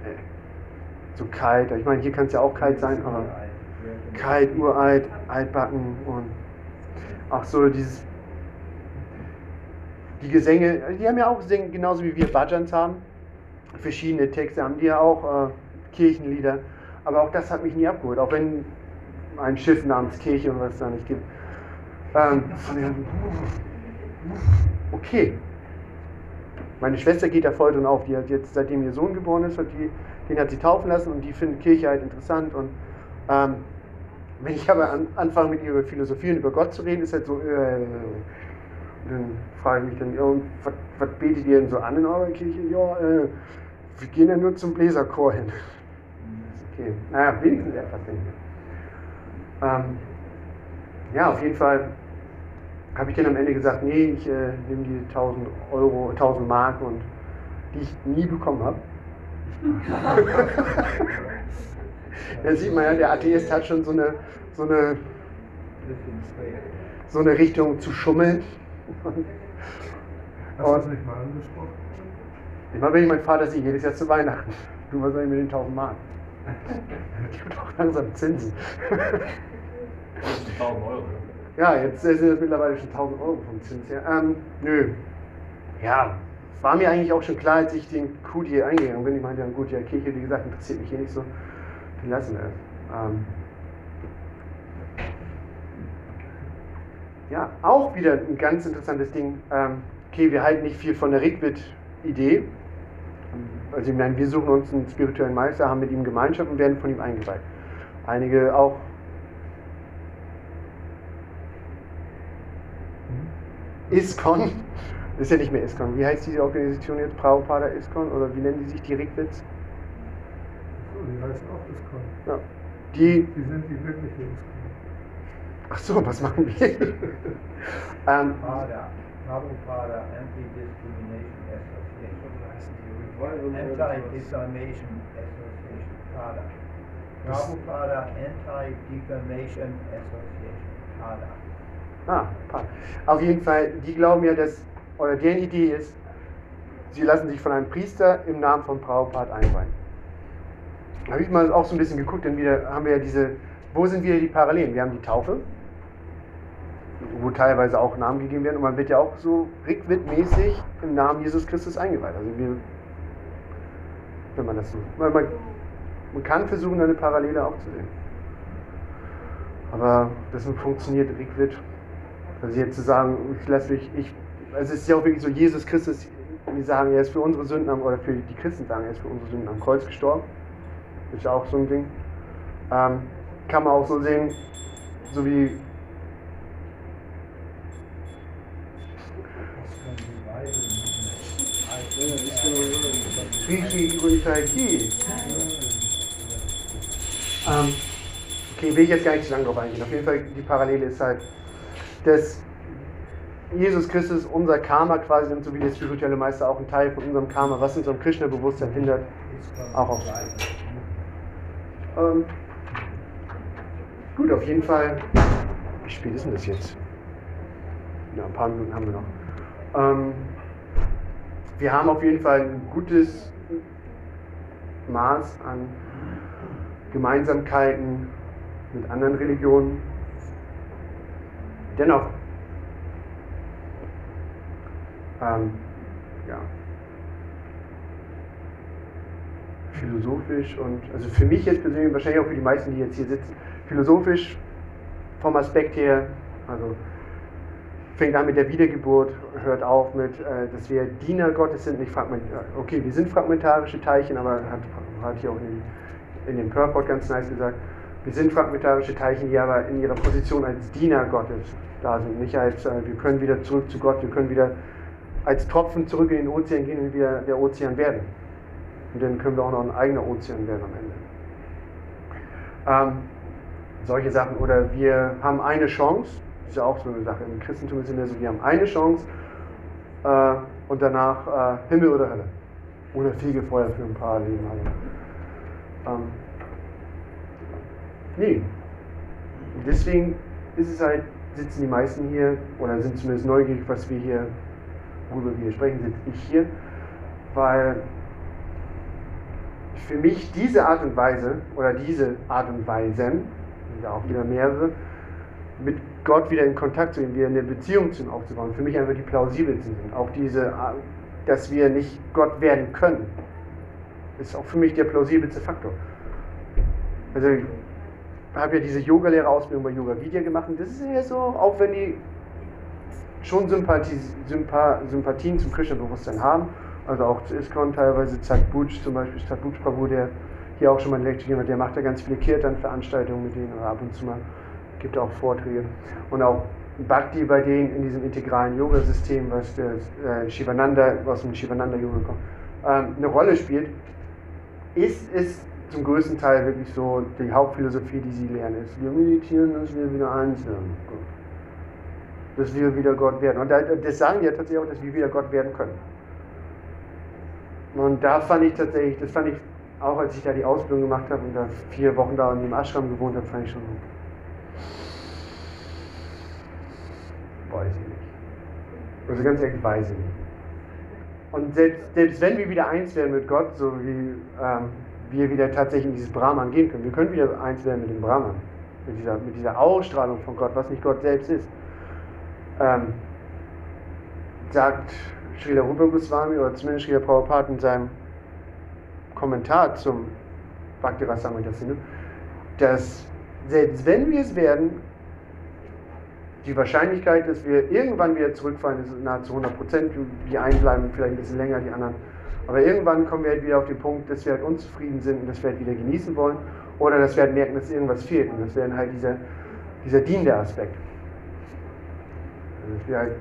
äh, so kalt. Ich meine, hier kann es ja auch kalt sein, aber kalt, uralt, altbacken und auch so dieses. Die Gesänge, die haben ja auch singen, genauso wie wir Bajans haben. Verschiedene Texte haben die ja auch, äh, Kirchenlieder. Aber auch das hat mich nie abgeholt, auch wenn ein Schiff namens Kirche und was es da nicht gibt. Ähm, okay. Meine Schwester geht da voll drin auf. Die hat jetzt, seitdem ihr Sohn geboren ist, die, den hat sie taufen lassen und die findet Kirche halt interessant. Und ähm, wenn ich aber an, anfange mit ihr über Philosophie und über Gott zu reden, ist halt so, äh, dann frage ich mich dann, was, was betet ihr denn so an in eurer Kirche? Ja, äh, wir gehen ja nur zum Bläserchor hin. Ist okay. Naja, wenigstens etwas hin. Ähm, ja, auf jeden Fall habe ich dann am Ende gesagt, nee, ich äh, nehme die 1000 Euro, 1000 Mark und die ich nie bekommen habe. da sieht man ja, der Atheist hat schon so eine, so eine, so eine Richtung zu schummeln. Hast du das nicht mal angesprochen? Immer wenn ich meinen Vater sehe, jedes Jahr zu Weihnachten. Du, was soll ich mit den 1000 Mark? Gib doch langsam Zinsen. Das sind 1000 Euro. Ja, jetzt sind das mittlerweile schon 1000 Euro vom Zins her. Ähm, nö. Ja, war mir eigentlich auch schon klar, als ich den Coup hier eingegangen bin. Ich meinte, dann gut, ja, Kirche, wie gesagt, interessiert mich hier nicht so. Die lassen wir es. Ähm, ja, auch wieder ein ganz interessantes Ding. Ähm, okay, wir halten nicht viel von der Rigvit-Idee. Also ich meine, wir suchen uns einen spirituellen Meister, haben mit ihm Gemeinschaft und werden von ihm eingeweiht. Einige auch ISKCON, das ist ja nicht mehr ISKCON. Wie heißt diese Organisation jetzt? Prabhupada ISKCON oder wie nennen die sich die Rigwitz? Die heißen auch Iskon. Ja. Die, Die sind die wirkliche Iskon. ach so, was machen wir? ähm, Prabhupada Anti-Discrimination Association. Oder heißen die Revival oder sowas? Anti-Defamation Association, PADA. Prabhupada Anti-Defamation Association, PADA. Ah, auf jeden Fall, die glauben ja, dass, oder deren Idee ist, sie lassen sich von einem Priester im Namen von Prabhupada einweihen. Da habe ich mal auch so ein bisschen geguckt, denn wieder haben wir ja diese, wo sind wieder die Parallelen? Wir haben die Taufe, wo teilweise auch Namen gegeben werden und man wird ja auch so Rickwitt-mäßig im Namen Jesus Christus eingeweiht. Also wir, wenn man das so, man, man, man kann versuchen, eine Parallele auch zu sehen. Aber das funktioniert Rickwitt. Also jetzt zu sagen, ich lasse mich, ich, also es ist ja auch wirklich so, Jesus Christus, wir sagen, er ist für unsere Sünden am, oder für die Christen sagen, er ist für unsere Sünden am Kreuz gestorben. Ist ja auch so ein Ding. Ähm, kann man auch so sehen, so wie Sri Sri Guntai Ki. Ähm, okay, will ich jetzt gar nicht so lange drauf eingehen. Auf jeden Fall, die Parallele ist halt, dass Jesus Christus unser Karma quasi nimmt, so wie der spirituelle Meister auch ein Teil von unserem Karma, was unserem Krishna-Bewusstsein hindert, auch auf. Ähm, gut, auf jeden Fall. Wie spät ist denn das jetzt? Ja, ein paar Minuten haben wir noch. Ähm, wir haben auf jeden Fall ein gutes Maß an Gemeinsamkeiten mit anderen Religionen. Dennoch, ähm, ja, philosophisch und, also für mich jetzt persönlich, wahrscheinlich auch für die meisten, die jetzt hier sitzen, philosophisch vom Aspekt her, also fängt an mit der Wiedergeburt, hört auf mit, äh, dass wir Diener Gottes sind, nicht fragmentarisch. Okay, wir sind fragmentarische Teilchen, aber hat, hat hier auch in, in dem Purport ganz nice gesagt, wir sind fragmentarische Teilchen, die aber in ihrer Position als Diener Gottes da sind. Nicht als, äh, wir können wieder zurück zu Gott, wir können wieder als Tropfen zurück in den Ozean gehen und wieder der Ozean werden. Und dann können wir auch noch ein eigener Ozean werden am Ende. Ähm, solche Sachen. Oder wir haben eine Chance, ist ja auch so eine Sache. Im Christentum ist es so, wir haben eine Chance äh, und danach äh, Himmel oder Hölle. Oder Fegefeuer für ein paar Leben. Also. Ähm, nee. Deswegen ist es halt, sitzen die meisten hier oder sind zumindest neugierig, was wir hier, worüber wir hier sprechen, sitze ich hier, weil für mich diese Art und Weise oder diese Art und Weisen, ja auch wieder mehrere, mit Gott wieder in Kontakt zu gehen, wieder eine Beziehung zu ihm aufzubauen, für mich einfach die plausibelsten sind. Auch diese, dass wir nicht Gott werden können, ist auch für mich der plausibelste Faktor. Also ich habe ja diese Yoga-Lehrerausbildung bei Yoga Vidya gemacht und das ist ja so, auch wenn die schon Sympathie, Sympa, Sympathien zum Krishna-Bewusstsein haben, also auch zu ISKCON teilweise, Zadbuj zum Beispiel, Zadbuj Prabhu, der hier auch schon mal ein gegeben hat, der macht ja ganz viele Kirtan-Veranstaltungen mit denen oder ab und zu mal gibt auch Vorträge. Und auch Bhakti bei denen in diesem integralen Yoga-System, was der äh, Shivananda, aus dem Shivananda-Yoga kommt, ähm, eine Rolle spielt, ist es zum größten Teil wirklich so die Hauptphilosophie, die sie lernen, ist, wir meditieren, dass wir wieder eins werden. Dass wir wieder Gott werden. Und das sagen die ja tatsächlich auch, dass wir wieder Gott werden können. Und da fand ich tatsächlich, das fand ich auch, als ich da die Ausbildung gemacht habe und da vier Wochen da in dem Ashram gewohnt habe, fand ich schon, weiß ich nicht. Also ganz ehrlich, weiß ich nicht. Und selbst, selbst wenn wir wieder eins werden mit Gott, so wie ähm, wir wieder tatsächlich in dieses Brahman gehen können, wir können wieder eins werden mit dem Brahman, mit dieser, mit dieser Ausstrahlung von Gott, was nicht Gott selbst ist, ähm, sagt Srila Rupa Goswami oder zumindest Srila Prabhupada in seinem Kommentar zum Bhakti Rasamrita Sindhu, dass selbst wenn wir es werden, die Wahrscheinlichkeit, dass wir irgendwann wieder zurückfallen, ist nahezu 100 Prozent. Die einen bleiben vielleicht ein bisschen länger, die anderen. Aber irgendwann kommen wir halt wieder auf den Punkt, dass wir halt unzufrieden sind und dass wir halt wieder genießen wollen. Oder dass wir halt merken, dass irgendwas fehlt. Und das wäre halt dieser, dieser dienende Aspekt. Also dass wir halt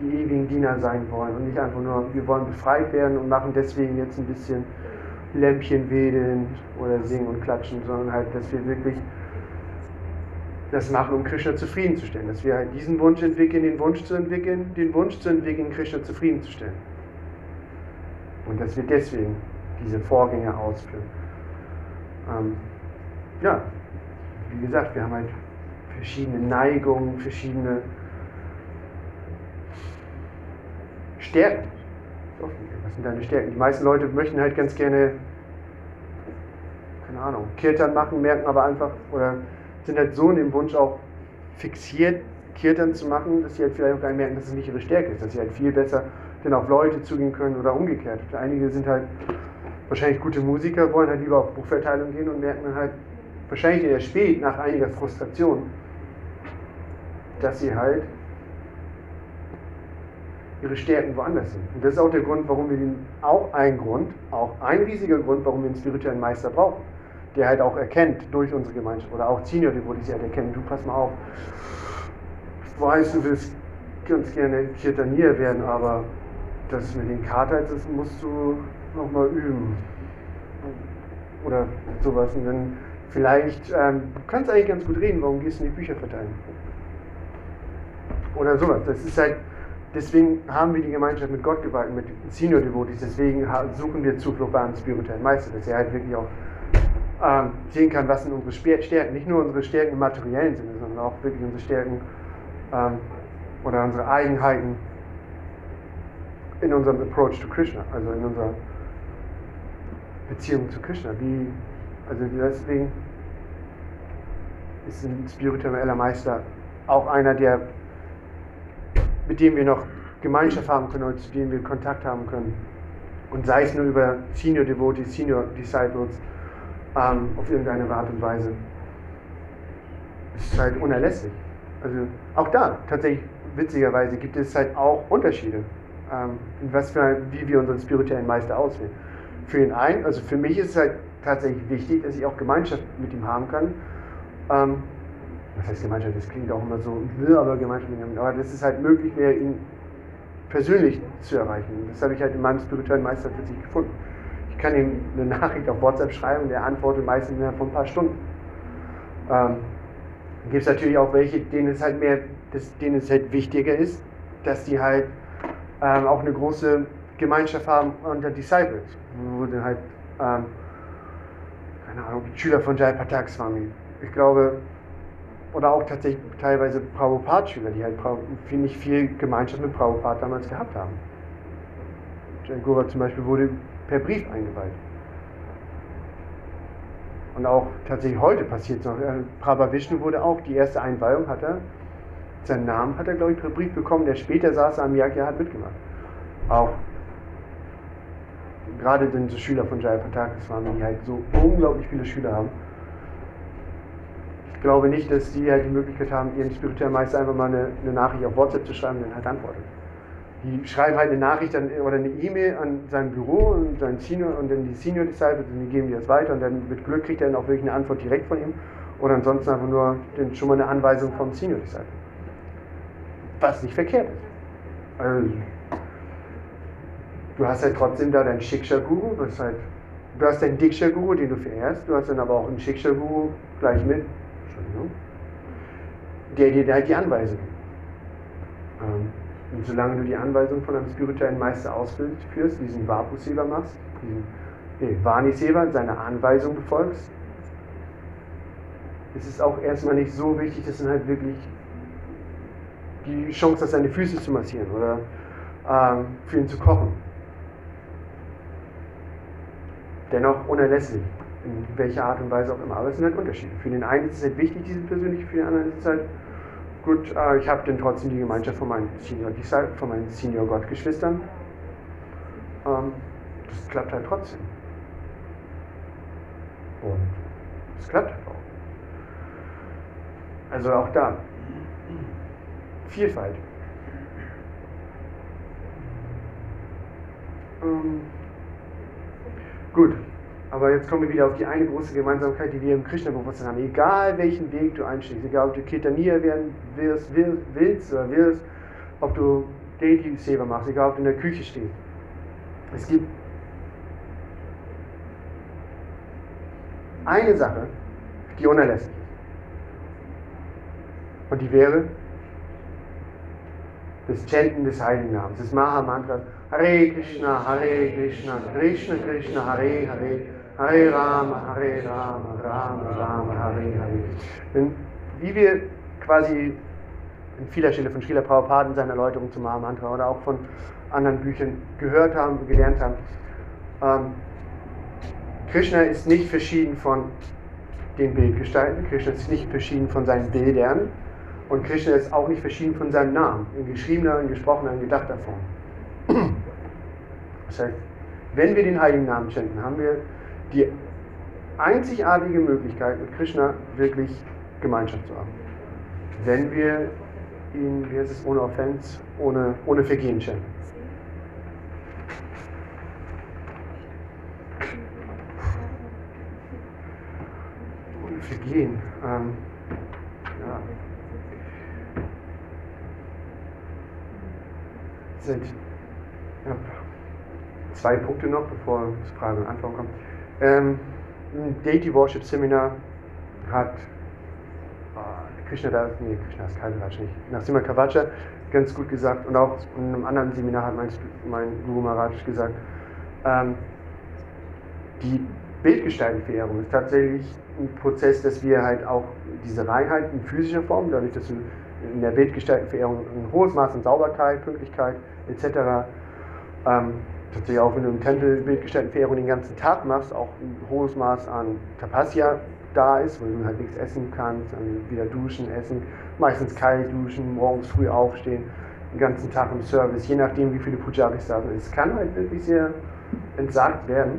die ewigen Diener sein wollen und nicht einfach nur, wir wollen befreit werden und machen deswegen jetzt ein bisschen Lämpchen wedeln oder singen und klatschen, sondern halt, dass wir wirklich das machen, um Krishna zufriedenzustellen. Dass wir halt diesen Wunsch entwickeln, den Wunsch zu entwickeln, den Wunsch zu entwickeln, Krishna zufriedenzustellen. Und dass wir deswegen diese Vorgänge ausführen. Ähm, ja, wie gesagt, wir haben halt verschiedene Neigungen, verschiedene Stärken. Was sind deine Stärken? Die meisten Leute möchten halt ganz gerne, keine Ahnung, Kirtan machen, merken aber einfach, oder sind halt so in dem Wunsch auch fixiert, Kirtan zu machen, dass sie halt vielleicht auch gar nicht merken, dass es nicht ihre Stärke ist, dass sie halt viel besser dann auf Leute zugehen können oder umgekehrt. Einige sind halt wahrscheinlich gute Musiker, wollen halt lieber auf Buchverteilung gehen und merken dann halt wahrscheinlich eher spät nach einiger Frustration, dass sie halt ihre Stärken woanders sind. Und das ist auch der Grund, warum wir den, auch ein Grund, auch ein riesiger Grund, warum wir einen spirituellen Meister brauchen, der halt auch erkennt durch unsere Gemeinschaft oder auch Senior Devotees halt erkennen, du pass mal auf, ich weiß, du willst ganz gerne Kirtanier werden, aber das mit den Kartals, das musst du nochmal üben. Oder sowas. Und dann vielleicht, ähm, du kannst eigentlich ganz gut reden, warum gehst du nicht Bücher verteilen? Oder sowas. Das ist halt, deswegen haben wir die Gemeinschaft mit Gott gewalten, mit Senior Devotees, deswegen suchen wir Zuflucht bei einem spirituellen Meister, dass er halt wirklich auch ähm, sehen kann, was sind unsere Stärken, nicht nur unsere Stärken im materiellen Sinne, sondern auch wirklich unsere Stärken ähm, oder unsere Eigenheiten in unserem Approach to Krishna, also in unserer Beziehung zu Krishna. Wie, also deswegen ist ein spiritueller Meister auch einer, der, mit dem wir noch Gemeinschaft haben können und zu dem wir Kontakt haben können. Und sei es nur über Senior Devotees, Senior Disciples, ähm, auf irgendeine Art und Weise. Ist halt unerlässlich. Also auch da, tatsächlich, witzigerweise, gibt es halt auch Unterschiede, ähm, was für, wie wir unseren spirituellen Meister auswählen für den einen, also für mich ist es halt tatsächlich wichtig, dass ich auch Gemeinschaft mit ihm haben kann. Ähm, was heißt Gemeinschaft? Das klingt auch immer so, will aber Gemeinschaft mit ihm, aber das ist halt möglich, mehr ihn persönlich zu erreichen. Das habe ich halt in meinem spirituellen Meister tatsächlich gefunden. Kann ihm eine Nachricht auf WhatsApp schreiben, der antwortet meistens innerhalb von ein paar Stunden. Ähm, gibt es natürlich auch welche, denen es halt mehr, das, denen es halt wichtiger ist, dass die halt ähm, auch eine große Gemeinschaft haben unter Disciples, wo dann halt, ähm, keine Ahnung, Schüler von Jai Patak Swami. Ich glaube, oder auch tatsächlich teilweise Prabhupada-Schüler, die halt nicht viel Gemeinschaft mit Prabhupada damals gehabt haben. Jai Gura zum Beispiel wurde per Brief eingeweiht. Und auch tatsächlich heute passiert es noch. Äh, Prabha Vishnu wurde auch, die erste Einweihung hat er, seinen Namen hat er, glaube ich, per Brief bekommen, der später saß am Yagya hat mitgemacht. Auch gerade sind so Schüler von Jaya Patakis waren, die halt so unglaublich viele Schüler haben. Ich glaube nicht, dass die halt die Möglichkeit haben, ihren spirituellen Meister einfach mal eine, eine Nachricht auf WhatsApp zu schreiben und dann halt antwortet. Die schreiben halt eine Nachricht an, oder eine E-Mail an sein Büro und sein Senior und dann die Senior Disciples und die geben die das weiter und dann mit Glück kriegt er dann auch wirklich eine Antwort direkt von ihm oder ansonsten einfach nur den, schon mal eine Anweisung vom Senior Disciple. Was nicht verkehrt ist. Also, du hast halt trotzdem da deinen Shiksha-Guru, halt, du hast deinen Diksha-Guru, den du verehrst, du hast dann aber auch einen Shiksha-Guru gleich mit, Entschuldigung, der dir halt die Anweisung gibt. Ähm, und solange du die Anweisung von einem spirituellen Meister ausführst, diesen Vapu-Seva machst, diesen nee, Vani-Seva, seine Anweisung befolgst, ist es auch erstmal nicht so wichtig, dass du halt wirklich die Chance hast, seine Füße zu massieren oder ähm, für ihn zu kochen. dennoch unerlässlich, in welcher Art und Weise auch immer. Aber es sind halt Unterschiede. Für den einen ist es halt wichtig, diese persönliche, für den anderen ist es halt gut, äh, ich habe dann trotzdem die Gemeinschaft von meinen Senior, von meinen Senior Gottgeschwistern. Ähm, das klappt halt trotzdem. Und es klappt halt auch. Also auch da. Vielfalt. Ähm, Gut, aber jetzt kommen wir wieder auf die eine große Gemeinsamkeit, die wir im Krishna-Bewusstsein haben. Egal welchen Weg du einschlägst, egal ob du Kirtanier werden wirst, willst oder wirst, ob du Seva machst, egal ob du in der Küche stehst. Es gibt eine Sache, die unerlässlich ist. Und die wäre das Chanten des Heiligen Namens, des Maha-Mantras. Hare Krishna, Hare Krishna, Krishna Krishna, Hare Hare, Hare Rama, Hare Rama, Rama Rama, Hare Hare. Denn wie wir quasi in vieler Stelle von Srila Prabhupada in seiner Erläuterung zum Maha-Mantra oder auch von anderen Büchern gehört haben, gelernt haben, ähm, Krishna ist nicht verschieden von den Bildgestalten, Krishna ist nicht verschieden von seinen Bildern und Krishna ist auch nicht verschieden von seinem Namen, in geschriebener, in gesprochener, in gedachter Form. Das heißt, wenn wir den Heiligen Namen schenken, haben wir die einzigartige Möglichkeit, mit Krishna wirklich Gemeinschaft zu haben. Wenn wir ihn, wie heißt es, ohne Offense, ohne, ohne Vergehen schenken. Ohne Vergehen. Ähm, ja. Sind ja, zwei Punkte noch, bevor es Fragen und Antworten kommen. Ähm, ein Deity Worship Seminar hat äh, Krishna das, nee, Krishna ist kein Raj nicht, Nasima Kavacha ganz gut gesagt und auch in einem anderen Seminar hat mein, mein Guru Maharaj gesagt, ähm, die Bildgestaltenverehrung ist tatsächlich ein Prozess, dass wir halt auch diese Reinheit in physischer Form, dadurch, dass du in der Bildgestaltenverehrung ein hohes Maß an Sauberkeit, Pünktlichkeit etc. Ähm, tatsächlich auch wenn du im Tempel Bildgestaltenverehrung den ganzen Tag machst, auch ein hohes Maß an Tapasya da ist, weil du halt nichts essen kannst, dann wieder duschen, essen, meistens kalt duschen, morgens früh aufstehen, den ganzen Tag im Service, je nachdem wie viele Pujaris da sind. Es kann halt wirklich sehr entsagt werden.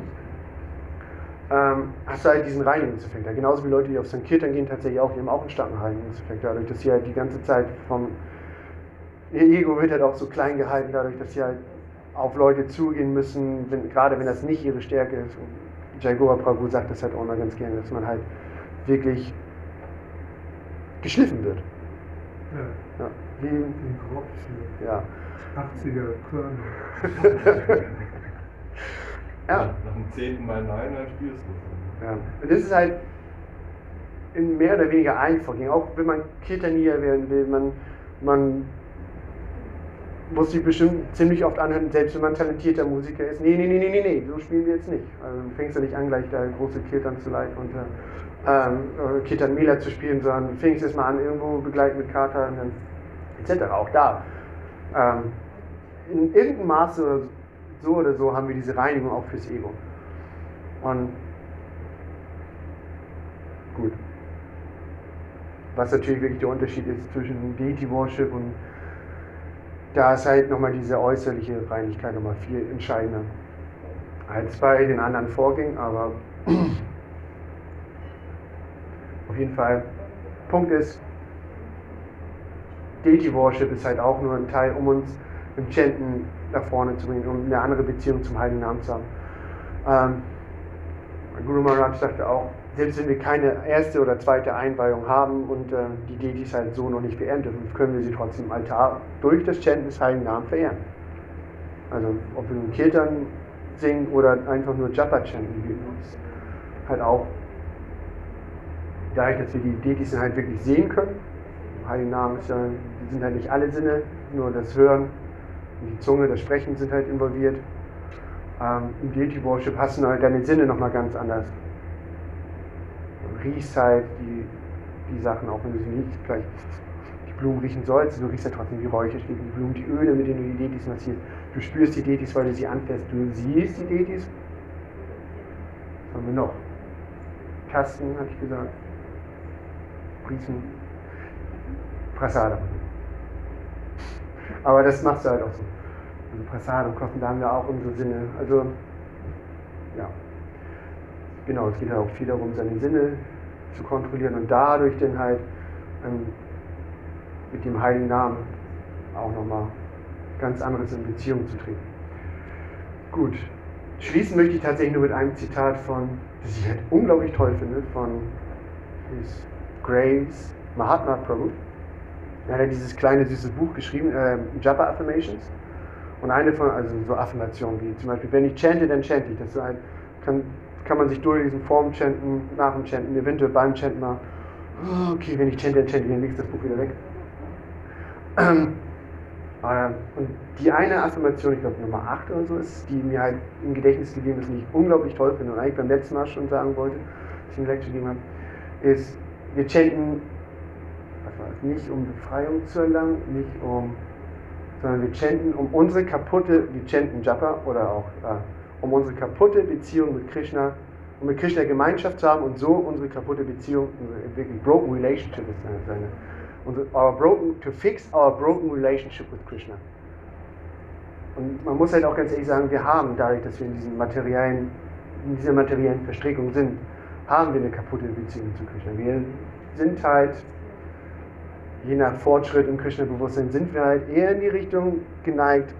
Ähm, hast du halt diesen Reinigungseffekt. Genauso wie Leute, die auf St. Kirtan gehen, tatsächlich auch, die haben auch einen starken Reinigungseffekt, dadurch, dass sie halt die ganze Zeit vom ihr Ego wird halt auch so klein gehalten, dadurch, dass sie halt auf Leute zugehen müssen, wenn, gerade wenn das nicht ihre Stärke ist. Und Jai Goa Prabhu sagt das halt auch immer ganz gerne, dass man halt wirklich geschliffen wird. Ja, Ja, wie, den Kropfschild. ja. 80er Körner. ja. Nach dem zehnten Mal Nein, dann spürst du Ja. Und das ist halt in mehr oder weniger Einvorgehen. Auch wenn man Kirtanier werden will, man, man muss sich bestimmt ziemlich oft anhören, selbst wenn man talentierter Musiker ist. Nee, nee, nee, nee, nee, nee, so spielen wir jetzt nicht. Also du fängst ja nicht an, gleich da große Kirtan zu leiten und äh, ähm, äh, Kirtan Mela zu spielen, sondern fängst erst mal an, irgendwo begleiten mit Kata und dann etc. Auch da. Ähm, in irgendeinem Maße oder so oder so haben wir diese Reinigung auch fürs Ego. Und gut. Was natürlich wirklich der Unterschied ist zwischen Deity Worship und da ist halt nochmal diese äußerliche Reinigkeit nochmal viel entscheidender als bei den anderen Vorgängen, aber auf jeden Fall, Punkt ist, Deity Worship ist halt auch nur ein Teil, um uns im Chanten nach vorne zu bringen, um eine andere Beziehung zum Heiligen Namen zu haben. Ähm, Guru Maharaj sagte auch, selbst wenn wir keine erste oder zweite Einweihung haben und äh, die Deities halt so noch nicht verehren dürfen, können wir sie trotzdem im Altar durch das Chanten des Heiligen Namens verehren. Also ob wir nun Kirtan singen oder einfach nur Japa chanten, wir uns halt auch dadurch, dass wir die Deities halt wirklich sehen können. Heiligen Namen ist ja, sind halt nicht alle Sinne, nur das Hören die Zunge, das Sprechen sind halt involviert. Ähm, Im Deity Worship hast du halt deine Sinne nochmal ganz anders. Riechst halt die, die Sachen, auch wenn du sie nicht gleich die Blumen riechen sollst, du riechst halt trotzdem die Räucher, die Blumen, die Öle, mit denen du die Detis massierst. Du spürst die Detis, weil du sie anfährst. Du siehst die Detis. Was haben wir noch? Tasten, hatte ich gesagt. Riechen. Prasada. Aber das machst du halt auch so. Also Prasada und Kosten, da haben wir auch unsere Sinne. Also. Genau, es geht halt auch viel darum, seine Sinne zu kontrollieren und dadurch dann halt ähm, mit dem Heiligen Namen auch nochmal ganz anderes in Beziehung zu treten. Gut, schließen möchte ich tatsächlich nur mit einem Zitat von, das ich halt unglaublich toll finde, von His Grace Mahatma Prabhu. Er hat dieses kleine süßes Buch geschrieben, äh, Japa Affirmations. Und eine von, also so Affirmationen wie zum Beispiel, wenn ich chante, dann chante ich. Das ein, kann, kann man sich durchlesen, vorm Chanten, nach dem Chanten, eventuell beim Chanten mal Oh, Okay, wenn ich chante, dann chante, dann legst das Buch wieder weg. Äh, und die eine Affirmation, ich glaube Nummer 8 oder so ist, die mir halt im Gedächtnis geblieben ist und die ich unglaublich toll finde und eigentlich beim letzten Mal schon sagen wollte, als ich eine Lecture gegeben habe, ist, wir chanten, das, nicht um Befreiung zu erlangen, nicht um, sondern wir chanten um unsere kaputte, wir chanten Japa oder auch, äh, um unsere kaputte Beziehung mit Krishna, um mit Krishna Gemeinschaft zu haben und so unsere kaputte Beziehung, wirklich broken relationship ist seine, seine our broken, to fix our broken relationship with Krishna. Und man muss halt auch ganz ehrlich sagen, wir haben dadurch, dass wir in diesen materiellen, in dieser materiellen Verstrickung sind, haben wir eine kaputte Beziehung zu Krishna. Wir sind halt, je nach Fortschritt im Krishna-Bewusstsein, sind wir halt eher in die Richtung geneigt,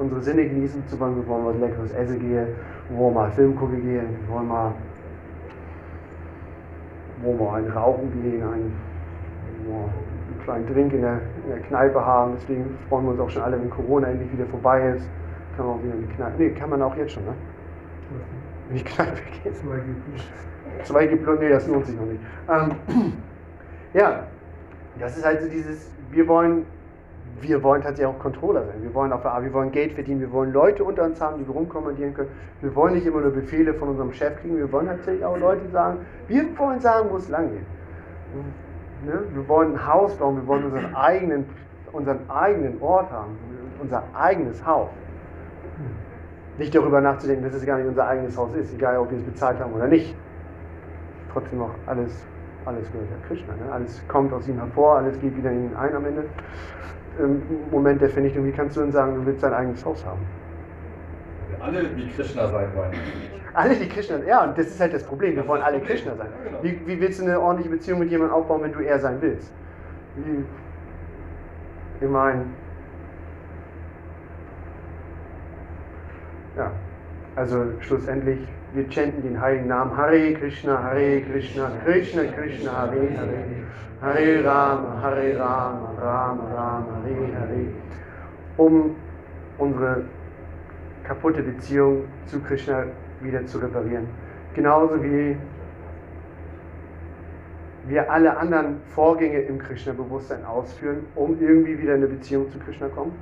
unsere Sinne genießen zu wollen. Wir wollen was Leckeres essen gehen, wir wollen mal Film gucken gehen, wir wollen mal, wollen mal einen rauchen gehen, einen, ja, einen kleinen Drink in der, in der Kneipe haben. Deswegen freuen wir uns auch schon alle, wenn Corona endlich wieder vorbei ist. Kann man auch wieder in die Kneipe. Nee, kann man auch jetzt schon, ne? In die Kneipe gehen. Zwei gibt Zwei Diplom, nee, das lohnt sich noch nicht. Ähm, ja, das ist halt so dieses, wir wollen, wir wollen tatsächlich auch Controller sein. Wir wollen auf der A, wir wollen Geld verdienen, wir wollen Leute unter uns haben, die wir rumkommandieren können. Wir wollen nicht immer nur Befehle von unserem Chef kriegen, wir wollen tatsächlich auch Leute sagen, wir wollen sagen, wo es lang geht. Ne? Wir wollen ein Haus bauen, wir wollen unseren eigenen, unseren eigenen Ort haben, unser eigenes Haus. Nicht darüber nachzudenken, dass es gar nicht unser eigenes Haus ist, egal ob wir es bezahlt haben oder nicht. Trotzdem noch alles, alles gehört ja Krishna. Ne? Alles kommt aus ihm hervor, alles geht wieder in ihn ein am Ende. Moment der Vernichtung, wie kannst du denn sagen, du willst dein eigenes Haus haben? Alle wie Krishna sein wollen. Alle die Krishna, ja, und das ist halt das Problem, wir wollen alle Krishna sein. Wie, wie willst du eine ordentliche Beziehung mit jemandem aufbauen, wenn du er sein willst? Wie, ich meine, ja, also schlussendlich, wir chanten den heiligen Namen Hare Krishna, Hare Krishna, Krishna Krishna, Hare Hare, Hare Rama, Hare Rama, Rama Rama, Hare Hare, um unsere kaputte Beziehung zu Krishna wieder zu reparieren. Genauso wie wir alle anderen Vorgänge im Krishna-Bewusstsein ausführen, um irgendwie wieder in eine Beziehung zu Krishna kommen.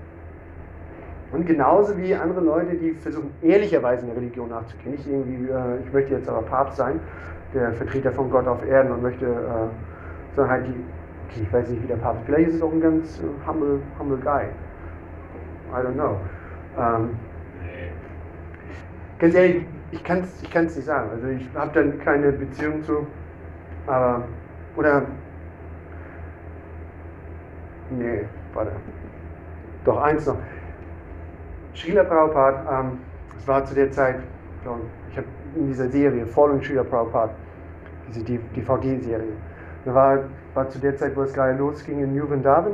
Und genauso wie andere Leute, die versuchen, ehrlicherweise eine Religion nachzugehen. Nicht irgendwie, äh, ich möchte jetzt aber Papst sein, der Vertreter von Gott auf Erden und möchte, äh, sondern halt die, okay, ich weiß nicht, wie der Papst, vielleicht ist es auch ein ganz äh, humble, humble guy. I don't know. Ähm, ganz ehrlich, ich kann es ich kann's nicht sagen. Also ich habe dann keine Beziehung zu, aber, oder, nee, warte. Doch, eins noch. Srila Prabhupada, ähm, war zu der Zeit, ich habe in dieser Serie, Following Srila Prabhupada, diese DVD-Serie, da war, war zu der Zeit, wo es gerade losging in New Vrindavan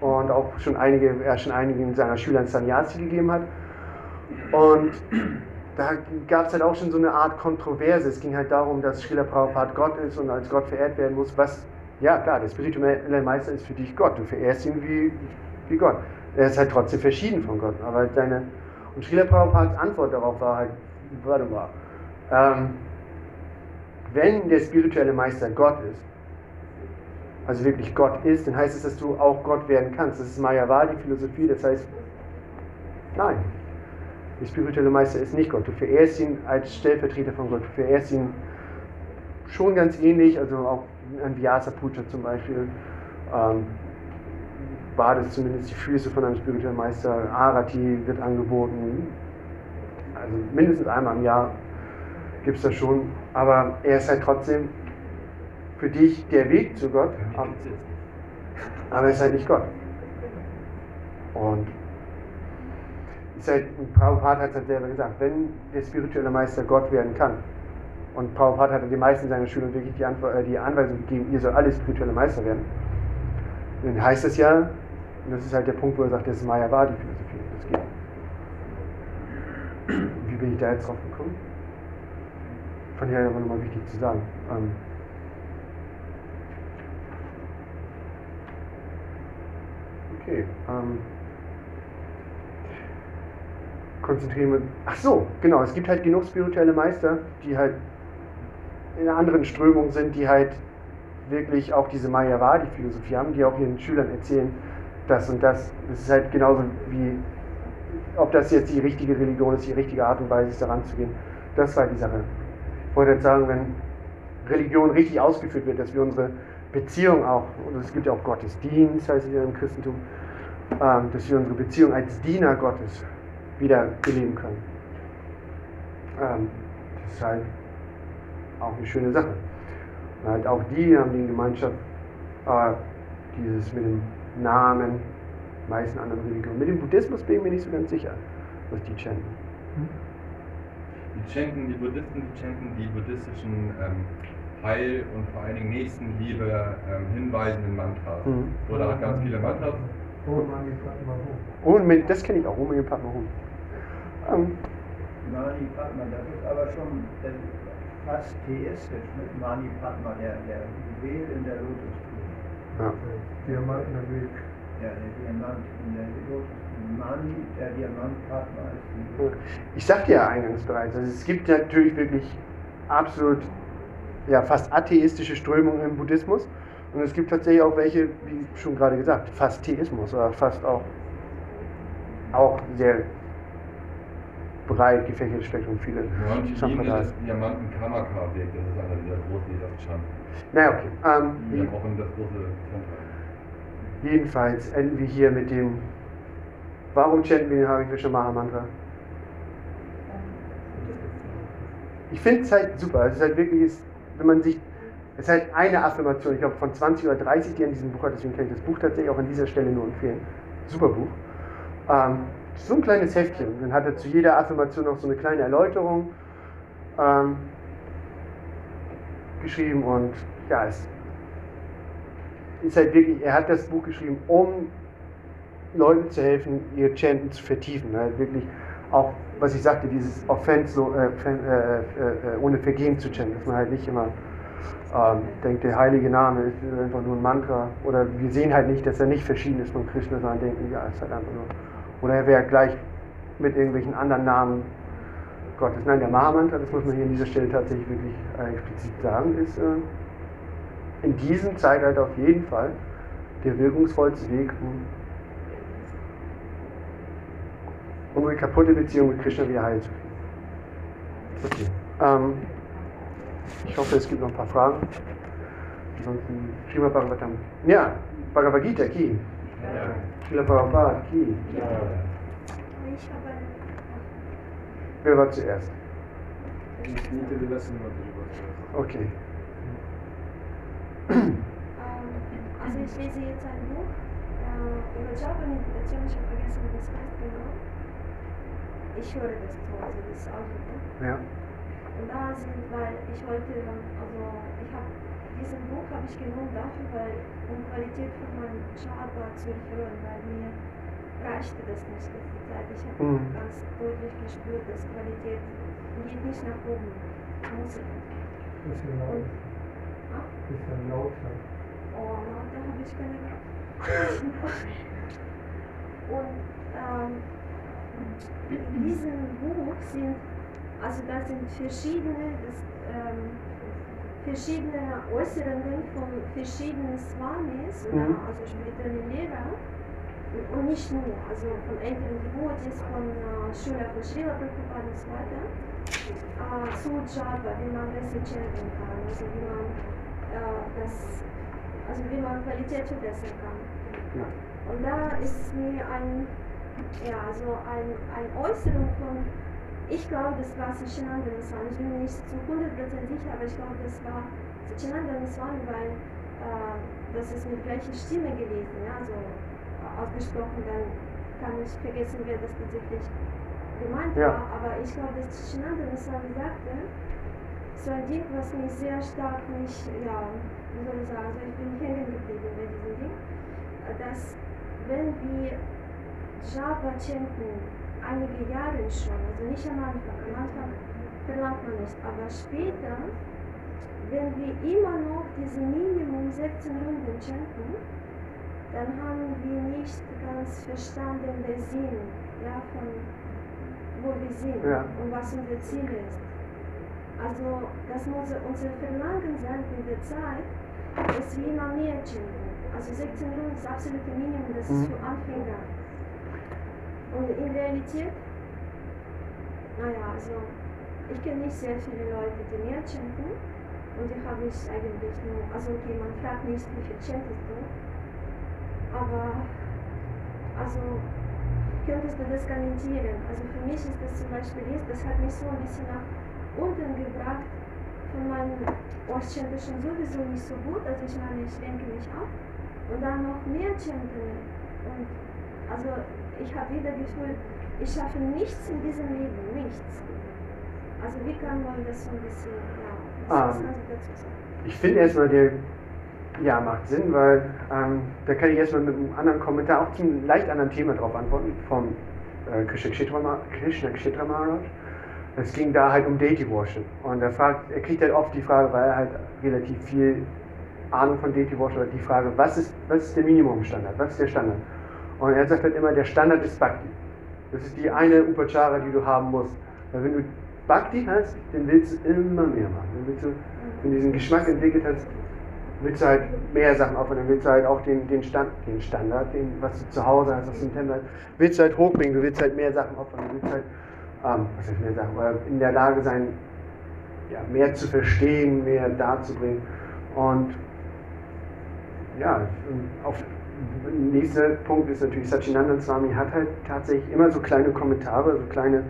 und auch schon einige, er schon einigen seiner Schülern Sannyasi gegeben hat. Und da gab es halt auch schon so eine Art Kontroverse. Es ging halt darum, dass Srila Prabhupada Gott ist und als Gott verehrt werden muss. Was, ja klar, der spirituelle Meister ist für dich Gott. Du verehrst ihn wie, wie Gott. Er ist halt trotzdem verschieden von Gott. Aber halt deine, und Srila Prabhupads Antwort darauf war halt, warte mal, ähm, wenn der spirituelle Meister Gott ist, also wirklich Gott ist, dann heißt es, dass du auch Gott werden kannst. Das ist Mayavadi-Philosophie, das heißt, nein, der spirituelle Meister ist nicht Gott. Du verehrst ihn als Stellvertreter von Gott. Du verehrst ihn schon ganz ähnlich, also auch ein Vyasa Puja zum Beispiel, ähm, badest zumindest die Füße von einem spirituellen Meister. Arati wird angeboten, also mindestens einmal im Jahr gibt es das schon, aber er ist halt trotzdem für dich der Weg zu Gott, aber er ist halt nicht Gott. Und ist halt, Prabhupada hat es halt selber gesagt, wenn der spirituelle Meister Gott werden kann, und Prabhupada hat den meisten seiner Schüler wirklich die, Antwort, äh, die Anweisung gegeben, ihr soll alle spirituelle Meister werden, dann heißt es ja, und das ist halt der Punkt, wo er sagt, das ist Mayavadi-Philosophie, das geht. Wie bin ich da jetzt drauf gekommen? Ich halt aber nochmal wichtig zu sagen. Ähm, okay. Ähm, konzentrieren wir. Ach so, genau. Es gibt halt genug spirituelle Meister, die halt in einer anderen Strömung sind, die halt wirklich auch diese Mayavadi-Philosophie haben, die auch ihren Schülern erzählen, das und das. Das ist halt genauso wie, ob das jetzt die richtige Religion ist, die richtige Art und Weise ist, daran zu gehen. Das war die Sache. Ich wollte jetzt sagen, wenn Religion richtig ausgeführt wird, dass wir unsere Beziehung auch, und es gibt ja auch Gottesdienst, heißt es ja im Christentum, ähm, dass wir unsere Beziehung als Diener Gottes wieder beleben können. Ähm, das ist halt auch eine schöne Sache. Und halt auch die haben die Gemeinschaft, äh, dieses mit dem Namen, meisten anderen Religionen. Mit dem Buddhismus bin ich mir nicht so ganz sicher, was die chanten. Die chanten, die Buddhisten, die chanten die buddhistischen ähm, Heil- und vor allen Dingen Nächstenliebe ähm, hinweisenden Mantras. Mhm. Oder hat ganz viele Mantras. Und mit, das kenne ich auch, Om Mani Padma Hum. Ähm, Mani Padma, das ist aber schon äh, fast theistisch mit Mani Padma, der, der Juwel in der Lotusblume. ja. Diamantener Weg. Ja, der Diamant in der Lotusblume. Mani, der Diamant Padma ist die Lotus. Ich sagte ja eingangs bereits, also es gibt natürlich wirklich absolut, ja, fast atheistische Strömungen im Buddhismus. Und es gibt tatsächlich auch welche, wie schon gerade gesagt, fast Theismus oder fast auch, auch sehr breit gefächertes Spektrum, viele Sampradayas. das Diamanten Kamaka-Weg, das ist einer dieser großen Lieder Naja, okay. Ähm, auch in das große Zentrum. jedenfalls enden wir hier mit dem, warum chanten wir den Hare Krishna Maha Mantra? Ich finde es halt super. Es ist halt wirklich, ist, wenn man sich, es ist halt eine Affirmation, ich glaube von 20 oder 30, die an diesem Buch hat, deswegen kann ich das Buch tatsächlich auch an dieser Stelle nur empfehlen. Super Buch. Ähm, so ein kleines Heftchen. Dann hat er zu jeder Affirmation noch so eine kleine Erläuterung ähm, geschrieben und ja, es ist halt wirklich, er hat das Buch geschrieben, um Leuten zu helfen, ihr Chanten zu vertiefen. Halt wirklich auch, was ich sagte, dieses Offense fan- äh, äh, äh, ohne Vergehen zu chanten, dass man halt nicht immer ähm, denkt, der heilige Name ist einfach nur ein Mantra. Oder wir sehen halt nicht, dass er nicht verschieden ist von Krishna, sondern denken, ja, es ist halt einfach nur. Oder er wäre gleich mit irgendwelchen anderen Namen Gottes. Nein, der Mahamantra, das muss man hier an dieser Stelle tatsächlich wirklich äh, explizit sagen, ist äh, in diesem Zeitalter auf jeden Fall der wirkungsvollste Weg, um unsere kaputte Beziehung mit Krishna wieder heil zu kriegen. Okay. Ähm, ich hoffe, es gibt noch ein paar Fragen. Ansonsten Srimad Bhagavatam. Ja, Bhagavad Gita, Ki. Prabhupada, Ki. Ich habe Wer war zuerst? What you was Okay. Ähm, also ich lese jetzt ein Buch äh, über Java-Meditation, ich habe vergessen, wie das heißt genau. Ich höre das so, also das Audiobuch. Ja. Und da sind, weil ich wollte, also ich habe, diesen Buch habe ich genommen dafür, weil, um Qualität von meinem Java zu erhöhen, weil mir reichte das nicht letzte Zeit. Ich habe Mhm. ganz deutlich gespürt, dass Qualität geht nicht nach oben. Muss ich. Bisschen laut. Ah? Bisschen lauter. Oh, na, da habe ich keine Und ähm, in diesem Buch sind, also da sind verschiedene, das, ähm, verschiedene Äußerungen von verschiedenen Swamis, Mhm. also spirituelle Lehrer. Und- Und nicht nur, also von älteren Devotees, von äh, Schüler von Srila Prabhupada und so weiter, äh, zu Java, wie man besser chanten kann, also wie man äh, das, also wie man Qualität verbessern kann. ja. Und da ist mir ein, ja, also ein, eine Äußerung von, ich glaube, das war Sachinanda Swami, ich bin mir nicht zu 100% sicher, aber ich glaube, das war Sachinanda Swami, weil äh, das ist mit gleicher Stimme gewesen, ja, also ausgesprochen, dann kann ich vergessen, wer das tatsächlich gemeint Ja. war, aber ich glaube, dass Sachinanda Swami sagte, so ein Ding, was mich sehr stark mich, ja, wie soll ich sagen, also ich bin hängen geblieben bei diesem Ding, äh, dass wenn wir Java chanten, einige Jahre schon, also nicht am Anfang, am Anfang verlangt man nicht, aber später, wenn wir immer noch diese Minimum 16 Runden chanten, dann haben wir nicht ganz verstanden den Sinn, ja, von wo wir sind Ja. und was unser Ziel ist. Also das muss unser Verlangen sein mit der Zeit, dass wir immer mehr chanten. Also 16 Minuten ist absolute Minimum, das ist Mhm. für Anfänger. Und in Realität, naja, also ich kenne nicht sehr viele Leute, die mehr chanten. Und die habe ich eigentlich nur, also okay, man fragt nicht, wie viel chantest du. Aber, also, könntest du das kommentieren? Also für mich ist das zum Beispiel jetzt, das hat mich so ein bisschen nach unten gebracht von meinem, schon sowieso nicht so gut, also ich meine, ich lenke mich ab. Und dann noch mehr chanten. Und also ich habe wieder Gefühl, ich schaffe nichts in diesem Leben, nichts. Also wie kann man das so ein bisschen, ja, was Ah. sagen? Ich finde erstmal, der ja macht Sinn, weil ähm, da kann ich erstmal mit einem anderen Kommentar auch zum leicht anderen Thema drauf antworten, vom äh, Krishna Kshetra Ma- Krishna Kshetra Maharaj. Es ging da halt um Deity Worship. Und er fragt, er kriegt halt oft die Frage, weil er halt relativ viel Ahnung von Deity Worship hat, die Frage, was ist, was ist der Minimumstandard? Was ist der Standard? Und er sagt halt immer, der Standard ist Bhakti. Das ist die eine Upachara, die du haben musst. Weil wenn du Bhakti hast, dann willst du immer mehr machen. Dann willst du, wenn du diesen Geschmack entwickelt hast, willst du halt mehr Sachen opfern. Dann willst du halt auch den, den, Stand, den Standard, den, was du zu Hause hast, was du im Tempel hast, willst du halt hochbringen. Du willst halt mehr Sachen opfern. Du willst halt, ähm, was heißt mehr Sachen, aber in der Lage sein, ja, mehr zu verstehen, mehr darzubringen. Und ja, auf, nächster Punkt ist natürlich, Satchidananda Swami hat halt tatsächlich immer so kleine Kommentare, so kleine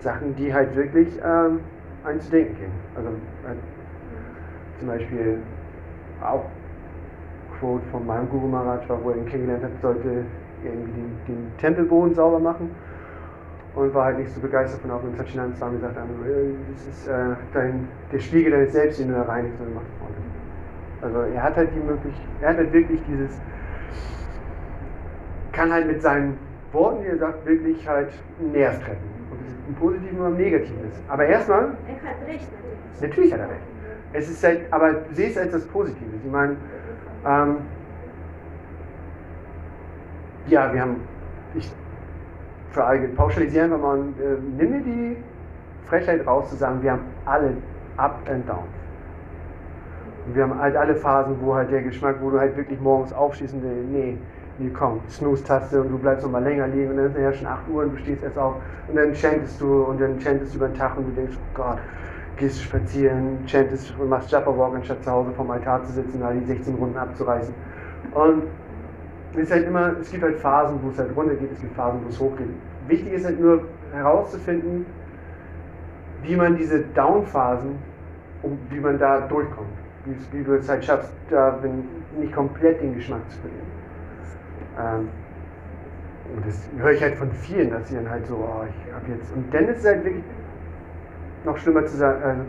Sachen, die halt wirklich ähm, einen zu denken geben. Also äh, zum Beispiel auch Quote von meinem Guru Maharaj wo er ihn kennengelernt hat, sollte irgendwie den, den Tempelboden sauber machen und war halt nicht so begeistert von auch und Satchidananda Swami sagte einfach, äh, das ist äh, dein, der Spiegel deines Selbst, den du da reinigst und machst vorne. Also er hat halt die Möglichkeit, er hat halt wirklich dieses, kann halt mit seinen Worten, die er sagt, wirklich halt einen Nerv treffen. Ob es im Positiven oder im Negativen ist. Aber erstmal, Er hat recht natürlich. Natürlich hat er recht. es ist halt, aber sehe es als das Positive. Ich meine, ähm, ja, wir haben, ich verallge- pauschalisiere einfach mal, und, äh, nimm mir die Frechheit raus zu sagen, wir haben alle Up and Downs. Und wir haben halt alle Phasen, wo halt der Geschmack, wo du halt wirklich morgens aufstehst und nee, nee, komm, Snooze-Taste und du bleibst noch mal länger liegen und dann ist ja schon 8 Uhr und du stehst erst auf und dann chantest du und dann chantest du über den Tag und du denkst, oh Gott, gehst spazieren, chantest und machst Jabberwalk, anstatt zu Hause vom Altar zu sitzen, da die 16 Runden abzureißen. Und es ist halt immer, es gibt halt Phasen, wo es halt runtergeht, es gibt Phasen, wo es hochgeht. Wichtig ist halt nur herauszufinden, wie man diese Down-Phasen, wie man da durchkommt. Es halt schaffst, da wenn, nicht komplett den Geschmack zu verlieren. Ähm, und das höre ich halt von vielen, dass sie dann halt so, oh, ich habe jetzt. Und dann ist es halt wirklich noch schlimmer zu sagen, also,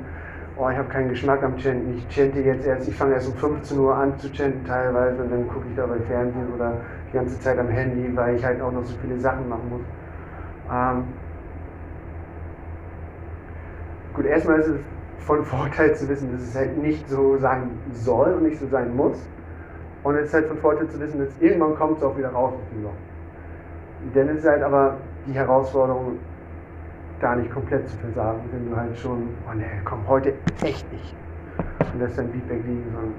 oh, ich habe keinen Geschmack am Chanten, ich chante jetzt erst, ich fange erst um 15 Uhr an zu chanten teilweise und dann gucke ich dabei Fernsehen oder die ganze Zeit am Handy, weil ich halt auch noch so viele Sachen machen muss. Ähm, gut, erstmal ist es von Vorteil zu wissen, dass es halt nicht so sein soll und nicht so sein muss. Und es ist halt von Vorteil zu wissen, dass irgendwann kommt es auch wieder raus aus dem Loch. Ist es halt aber die Herausforderung, da nicht komplett zu versagen, wenn du halt schon, oh ne, komm, heute echt nicht. Und lässt dein Feedback liegen. Sondern,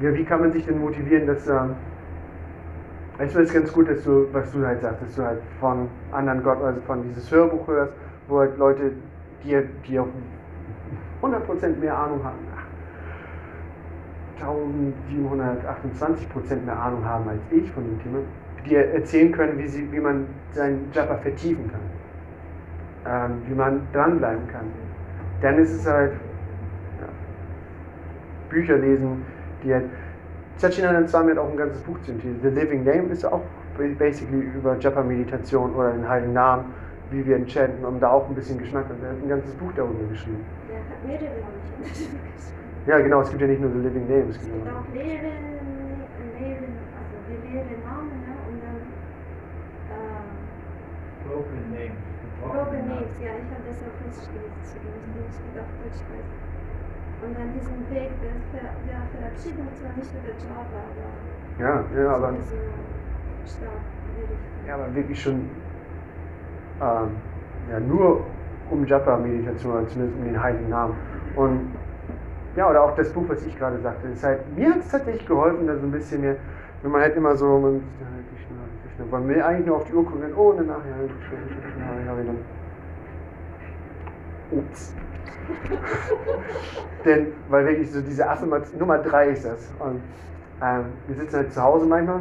ja, wie kann man sich denn motivieren, dass, ähm, ich finde es ganz gut, dass du, was du halt sagst, dass du halt von anderen Gott, also von dieses Hörbuch hörst, wo halt Leute, die, die auch 100% mehr Ahnung haben, ach, 1728% mehr Ahnung haben als ich von dem Thema, die erzählen können, wie, sie, wie man seinen Japa vertiefen kann ähm, wie man dranbleiben kann. Dann ist es halt ja, Bücher lesen, die halt. Sachinananda Swami hat auch ein ganzes Buch zu dem. The Living Name ist auch basically über Japa-Meditation oder den Heiligen Namen, wie wir enchanten, um da auch ein bisschen Geschmack und er hat ein ganzes Buch darüber geschrieben. Mehrere, glaube ich. Ja, genau, es gibt ja nicht nur The Living Name, es gibt Und auch auch Lehren, Lehren, also lehren Namen, ne? und dann äh, Broken Names. Broken Names, ja, ich habe das auf Russisch gelesen, ich nicht auf Deutsch weiß. Und dann diesen Weg der, Ver der Verabschiedung, zwar nicht über Java, aber Ja, ja, aber, so stark ja, aber wirklich schon ähm, ja, nur um Japa-Meditation, oder zumindest um den Heiligen Namen. Und Ja, oder auch das Buch, was ich gerade sagte. Ist halt, mir hat es tatsächlich geholfen, da so ein bisschen mehr, wenn man halt immer so, man, man will eigentlich nur auf die Uhr gucken, oh, dann nachher, ja, ja, dann. Ups. Denn, weil wirklich so diese Affirmation, Nummer drei ist das. Und ähm, wir sitzen halt zu Hause manchmal,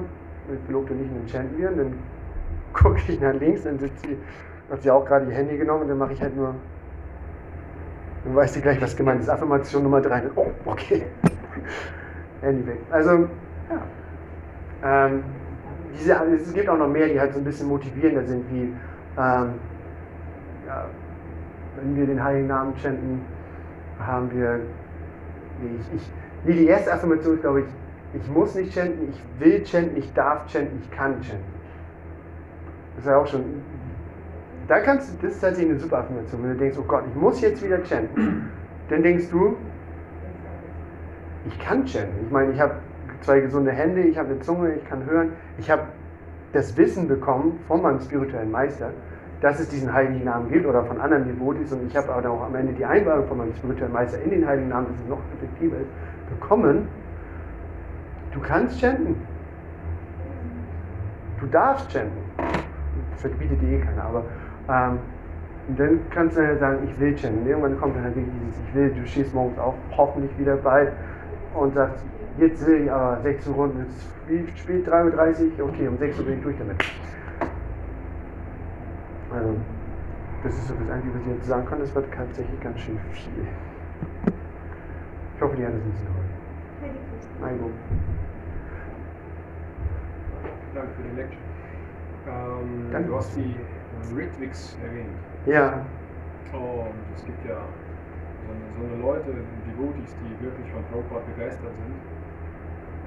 mit Verlobte nicht und chanten wir, und dann gucke ich nach links, dann sitzt sie, hat sie auch gerade ihr Handy genommen und dann mache ich halt nur, dann weiß sie gleich, was gemeint ist. Affirmation Nummer drei. Oh, okay. Handy weg. Also, ja. Ähm, diese, es gibt auch noch mehr, die halt so ein bisschen motivierender sind, wie ähm, ja, wenn wir den Heiligen Namen chanten, haben wir, nee, ich, ich, nee, die erste Affirmation ist, glaube ich, ich muss nicht chanten, ich will chanten, ich darf chanten, ich kann chanten. Das ist ja auch schon, da kannst du, das ist tatsächlich eine super Affirmation, wenn du denkst, oh Gott, ich muss jetzt wieder chanten, dann denkst du, ich kann chanten. Ich meine, ich habe zwei gesunde Hände, ich habe eine Zunge, ich kann hören, ich habe das Wissen bekommen von meinem spirituellen Meister, dass es diesen heiligen Namen gibt oder von anderen Devotis und ich habe aber auch am Ende die Einweihung von meinem spirituellen Meister in den heiligen Namen, dass es noch effektiver ist, bekommen. Du kannst chanten. Du darfst chanten. Verbietet dir eh keiner, aber ähm, dann kannst du ja sagen, ich will chanten. Irgendwann kommt dann halt wirklich dieses, ich will, du stehst morgens auf, hoffentlich wieder bald und sagst, jetzt will ich aber 16 Runden, jetzt spät 3.30 Uhr, okay, um 6 Uhr bin ich durch damit. Also, das ist so das Einzige, was ich jetzt sagen kann. Das war tatsächlich ganz schön viel. Ich hoffe, die hat es ein bisschen geholfen. Eingo. Danke für die Lecture. Ähm, Danke. Du hast die Ritwigs erwähnt. Ja, Und es gibt ja so eine, so eine Leute, Devotees, die wirklich von Prabhupada begeistert sind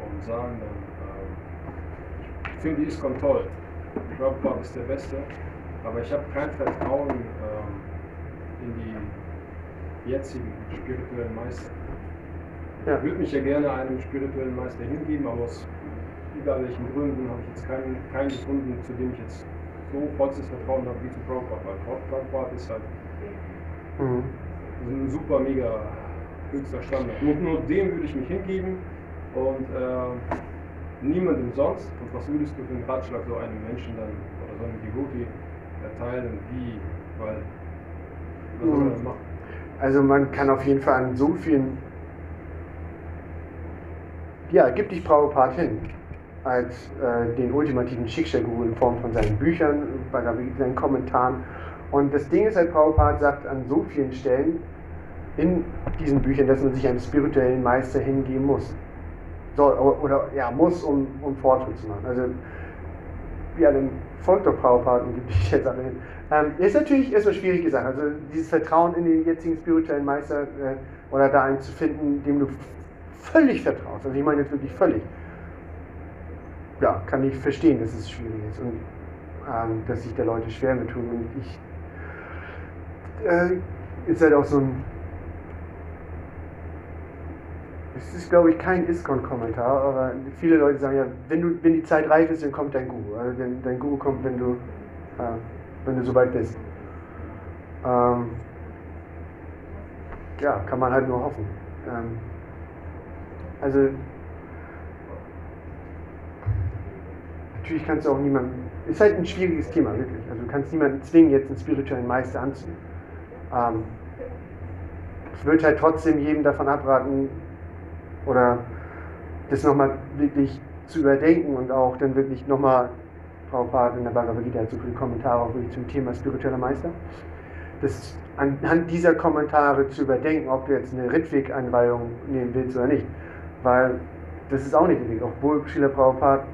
und sagen dann, ähm, ich finde ISKCON toll, Prabhupada ist der Beste, aber ich habe kein Vertrauen ähm, in die jetzigen spirituellen Meister. Ja. Ich würde mich ja gerne einem spirituellen Meister hingeben, aber aus egal welchen Gründen habe ich jetzt keinen, keinen gefunden, zu dem ich jetzt so vollstes Vertrauen habe wie zu Prabhupada. Weil Prabhupada ist halt mhm. ein super, mega höchster Standard. Nur, nur dem würde ich mich hingeben und äh, niemandem sonst. Und was würdest du für einen Ratschlag so einem Menschen dann oder so einem Devotee erteilen? Wie? Weil, was soll man Mhm. machen? Also man kann auf jeden Fall an so vielen. Ja, gib dich Prabhupada hin. Als äh, den ultimativen Shiksha-Guru in Form von seinen Büchern, bei seinen Kommentaren. Und das Ding ist halt, Prabhupada sagt an so vielen Stellen in diesen Büchern, dass man sich einem spirituellen Meister hingeben muss. Soll, oder ja, muss, um, um Fortschritt zu machen. Also, ja, dann folgt doch Prabhupada und gibt dich jetzt alle hin. Ähm, ist natürlich erstmal schwierig gesagt. Also dieses Vertrauen in den jetzigen spirituellen Meister äh, oder da einen zu finden, dem du völlig vertraust. Also ich meine jetzt wirklich völlig. Ja, kann ich verstehen, dass es schwierig ist und ähm, dass sich da Leute schwer mit tun. Und ich äh, ist halt auch so ein. Es ist, glaube ich, kein ISKCON-Kommentar, aber viele Leute sagen ja, wenn, du, wenn die Zeit reif ist, dann kommt dein Guru. Also dein, dein Guru kommt, wenn du, äh, wenn du soweit bist. Ähm, ja, kann man halt nur hoffen. Ähm, also, natürlich kannst du auch niemanden, ist halt ein schwieriges Thema, wirklich. Also du kannst niemanden zwingen, jetzt einen spirituellen Meister anzunehmen. Ähm, ich würde halt trotzdem jedem davon abraten, oder das nochmal wirklich zu überdenken und auch dann wirklich nochmal, Frau Part in der Bhagavad Gita so viele Kommentare auch wirklich zum Thema spiritueller Meister, das anhand dieser Kommentare zu überdenken, ob du jetzt eine Ritwig-Einweihung nehmen willst oder nicht. Weil das ist auch nicht der Weg. Obwohl Srila Prabhupada,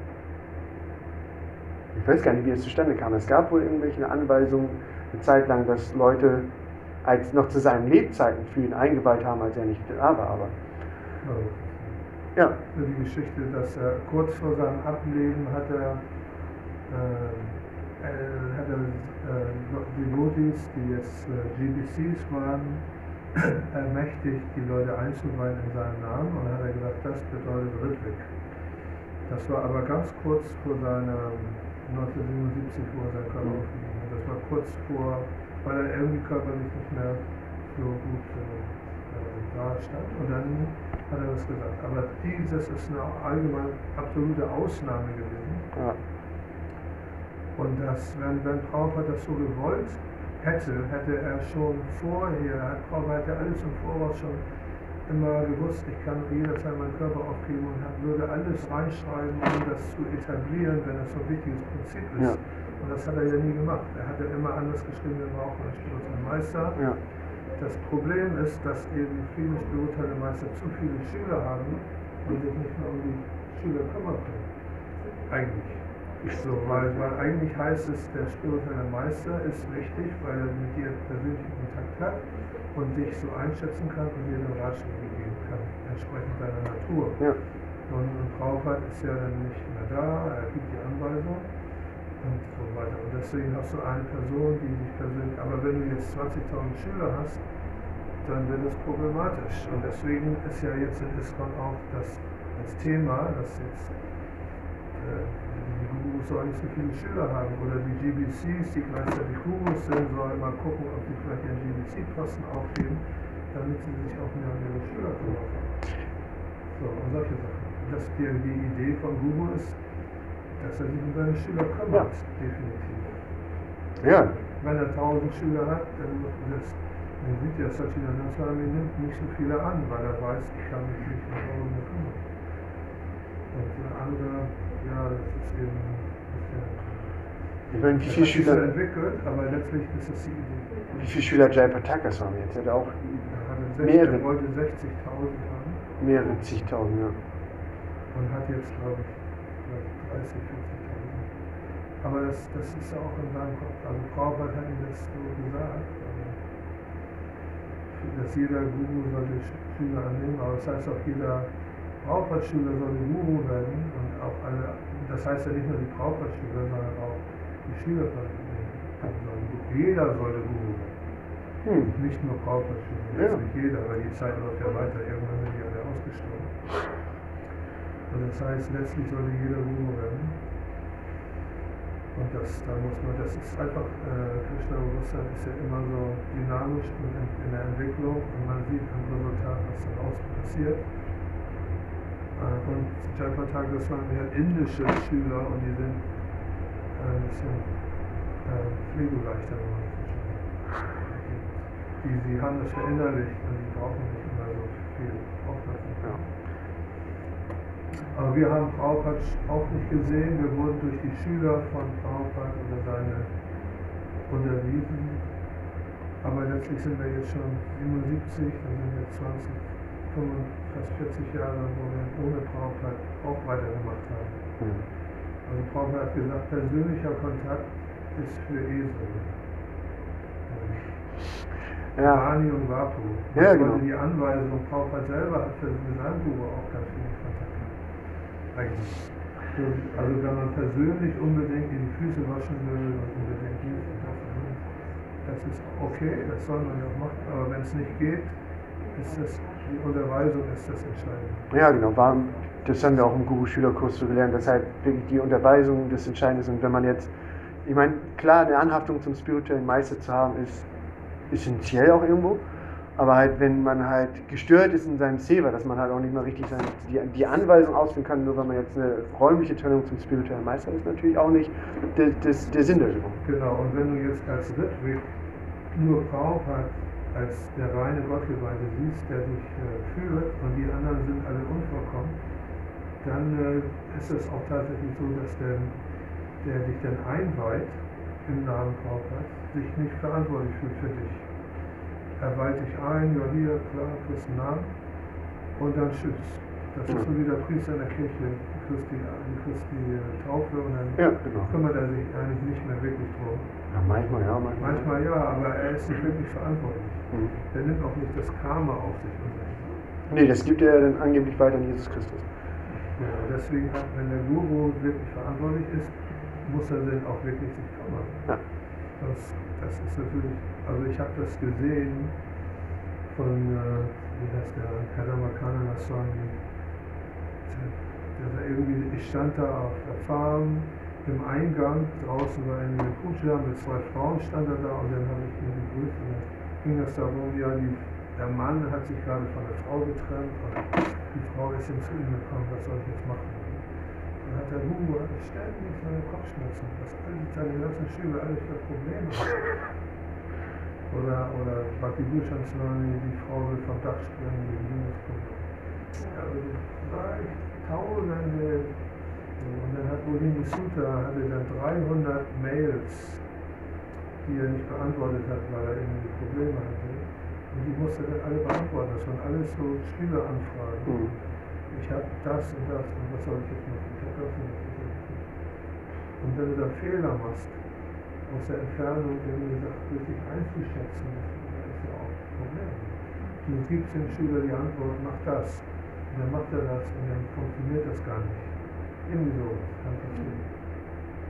ich weiß gar nicht, wie es zustande kam. Es gab wohl irgendwelche Anweisungen eine Zeit lang, dass Leute als noch zu seinen Lebzeiten für ihn eingeweiht haben, als er nicht da war. Aber ja, Die Geschichte, dass er kurz vor seinem Ableben hat er, äh, äh, hat er äh, Devotees, die jetzt äh, GBCs waren, ermächtigt, die Leute einzuweihen in seinen Namen und dann hat er gesagt, das bedeutet Ritwig. Das war aber ganz kurz vor seiner 1977, wo er seinen Körper aufgegeben hat. Das war kurz vor, weil er irgendwie körperlich nicht mehr so gut äh, da stand. Und dann hat er das gesagt. Aber dieses ist eine allgemein absolute Ausnahme gewesen. Ja. Und das, wenn, wenn Prabhupada das so gewollt hätte, hätte er schon vorher, Prabhupada hätte alles im Voraus schon immer gewusst, ich kann jederzeit meinen Körper aufgeben und würde alles reinschreiben, um das zu etablieren, wenn das so ein wichtiges Prinzip ist. Ja. Und das hat er ja nie gemacht. Er hat ja immer anders geschrieben, wir brauchen einen spirituellen Meister. Ja. Das Problem ist, dass eben viele spirituelle Meister zu viele Schüler haben und sich nicht mehr um die Schüler kümmern können. Eigentlich. So, weil, weil eigentlich heißt es, der spirituelle Meister ist wichtig, weil er mit dir persönlichen Kontakt hat und dich so einschätzen kann und dir eine Ratschläge geben kann, entsprechend deiner Natur. Ja. Und, und Prabhupada ist ja dann nicht mehr da, er gibt die Anweisung und so weiter. Und deswegen hast du eine Person, die dich persönlich, aber wenn du jetzt 20.000 Schüler hast, dann wird es problematisch. Und deswegen ist ja jetzt in ISKCON auch das, das Thema, dass jetzt äh, die Gurus sollen nicht so viele Schüler haben oder die GBCs, die gleichzeitig Gurus sind, sollen mal gucken, ob sie vielleicht ihren GBC-Posten aufgeben, damit sie sich auch mehr um ihre Schüler kümmern. So, und solche Sachen. Das die, die Idee von Guru ist, dass er sich um seine Schüler kümmert, definitiv. Ja. Wenn er 1000 Schüler hat, dann das, man sieht ja, Satchidananda Swami nimmt nicht so viele an, weil er weiß, ich kann mich nicht um Tausende kümmern. Und andere, ja, das ist eben ein bisschen. Ich meine, wie viele Schüler, entwickelt, aber letztlich ist es die Idee. wie viele Schüler Jay Pataka haben jetzt? Er hat auch Er, Mehrere. er wollte 60.000 haben mehrere zigtausend, ja. und hat jetzt, glaube ich, glaub ich, 30, 40.000. Aber das, das ist ja auch in seinem Kopf. Also Prabhupada hat ihm das so gesagt. Dass jeder Guru sollte Sch- Schüler annehmen, aber das heißt auch jeder Prabhupada-Schüler sollte Guru werden und auch alle, das heißt ja nicht nur die Prabhupada-Schüler, sondern auch die Schüler sollten sollen Guru- jeder sollte Guru werden. Hm. Nicht nur Prabhupada-Schüler, Ja. jetzt nicht jeder, weil die Zeit läuft ja weiter, irgendwann sind die alle ausgestorben. Und das heißt, letztlich sollte jeder Guru werden. Und das, da muss man, das ist einfach, äh, Krishna Bewusstsein ist ja immer so dynamisch und in, in der Entwicklung und man sieht am Resultat, was daraus passiert. Äh, und Jayapataka Swami hat indische Schüler und die sind äh, ein bisschen äh, pflegeleichter geworden. Die, die haben das verinnerlicht und die brauchen nicht immer so viel Aufmerksamkeit. Ja. Aber wir haben Prabhupada auch nicht gesehen. Wir wurden durch die Schüler von Prabhupada oder seine unterwiesen. Aber letztlich sind wir jetzt schon 77, dann sind wir 20, 25, fast 40 Jahre, wo wir ohne Prabhupada auch weitergemacht haben. Hm. Also Prabhupada hat gesagt, persönlicher Kontakt ist für Esel. Ja. Rani und Vapu. Das Ja, genau. Die Anweisung, Prabhupada selber hat für seinen Guru auch ganz viel Kontakt gehabt. Eigentlich. So, Also wenn man persönlich unbedingt in die Füße waschen will und unbedingt jenes, das ist okay, das soll man ja auch machen, aber wenn es nicht geht, ist das, die Unterweisung ist das Entscheidende. Ja, genau. War, das haben wir auch im Guru-Schülerkurs so gelernt, dass halt wirklich die Unterweisung das Entscheidende ist. Und wenn man jetzt, ich meine, klar, eine Anhaftung zum spirituellen Meister zu haben, ist essentiell auch irgendwo. Aber halt, wenn man halt gestört ist in seinem Seva, dass man halt auch nicht mehr richtig seine, die, die Anweisung ausführen kann, nur weil man jetzt eine räumliche Trennung zum spirituellen Meister ist, natürlich auch nicht der, das, der Sinn der Übung. Genau, und wenn du jetzt als Ritwig nur Prabhupada als der reine Gottgeweihte siehst, der dich äh, führt und die anderen sind alle unvollkommen, dann äh, ist es auch tatsächlich so, dass der, der dich dann einweiht im Namen Prabhupads, sich nicht verantwortlich fühlt für dich. Er weiht dich ein, ja hier, klar, kriegst einen Namen und dann tschüss. Das ist so wie der Priester in der Kirche, kriegst die, kriegst die Taufe und dann Ja, genau. kümmert er sich eigentlich nicht mehr wirklich drum. Ja, manchmal ja, manchmal. Manchmal ja, aber er ist nicht wirklich verantwortlich. Mhm. Er nimmt auch nicht das Karma auf sich. Nee, das gibt er dann angeblich weiter an Jesus Christus. ja, deswegen, wenn der Guru wirklich verantwortlich ist, muss er dann auch wirklich sich kümmern. Ja. Das, das ist natürlich, also ich habe das gesehen von, äh, wie heißt der, Kadamakana Swami. War irgendwie, ich stand da auf der Farm im Eingang, draußen war eine Puja mit zwei Frauen stand er da und dann habe ich ihn begrüßt und dann ging das darum, ja, die der Mann hat sich gerade von der Frau getrennt und die Frau ist ihm zu ihm gekommen, was soll ich jetzt machen? Dann hat der Hugo hatte ständig seine Kopfschmerzen, was alle seine ganzen Schüler alles für Probleme haben. Oder, oder Bhakti Bhushan Swami, die Frau will vom Dach springen wegen Liebeskummer. Also drei Tausende. Und dann hat Bolini Sutta hatte dann 300 Mails, die er nicht beantwortet hat, weil er irgendwie Probleme hatte. Und die musste er dann alle beantworten. Das waren alles so Schüleranfragen. Mhm. Ich habe das und das und was soll ich jetzt machen? Ich habe das und das. Und wenn du da Fehler machst, aus der Entfernung irgendwie sagt, richtig einzuschätzen, das ist ja auch ein Problem. Du gibst dem Schüler die Antwort, mach das. Und dann macht er das und dann funktioniert das gar nicht. Irgendwie so kann passieren.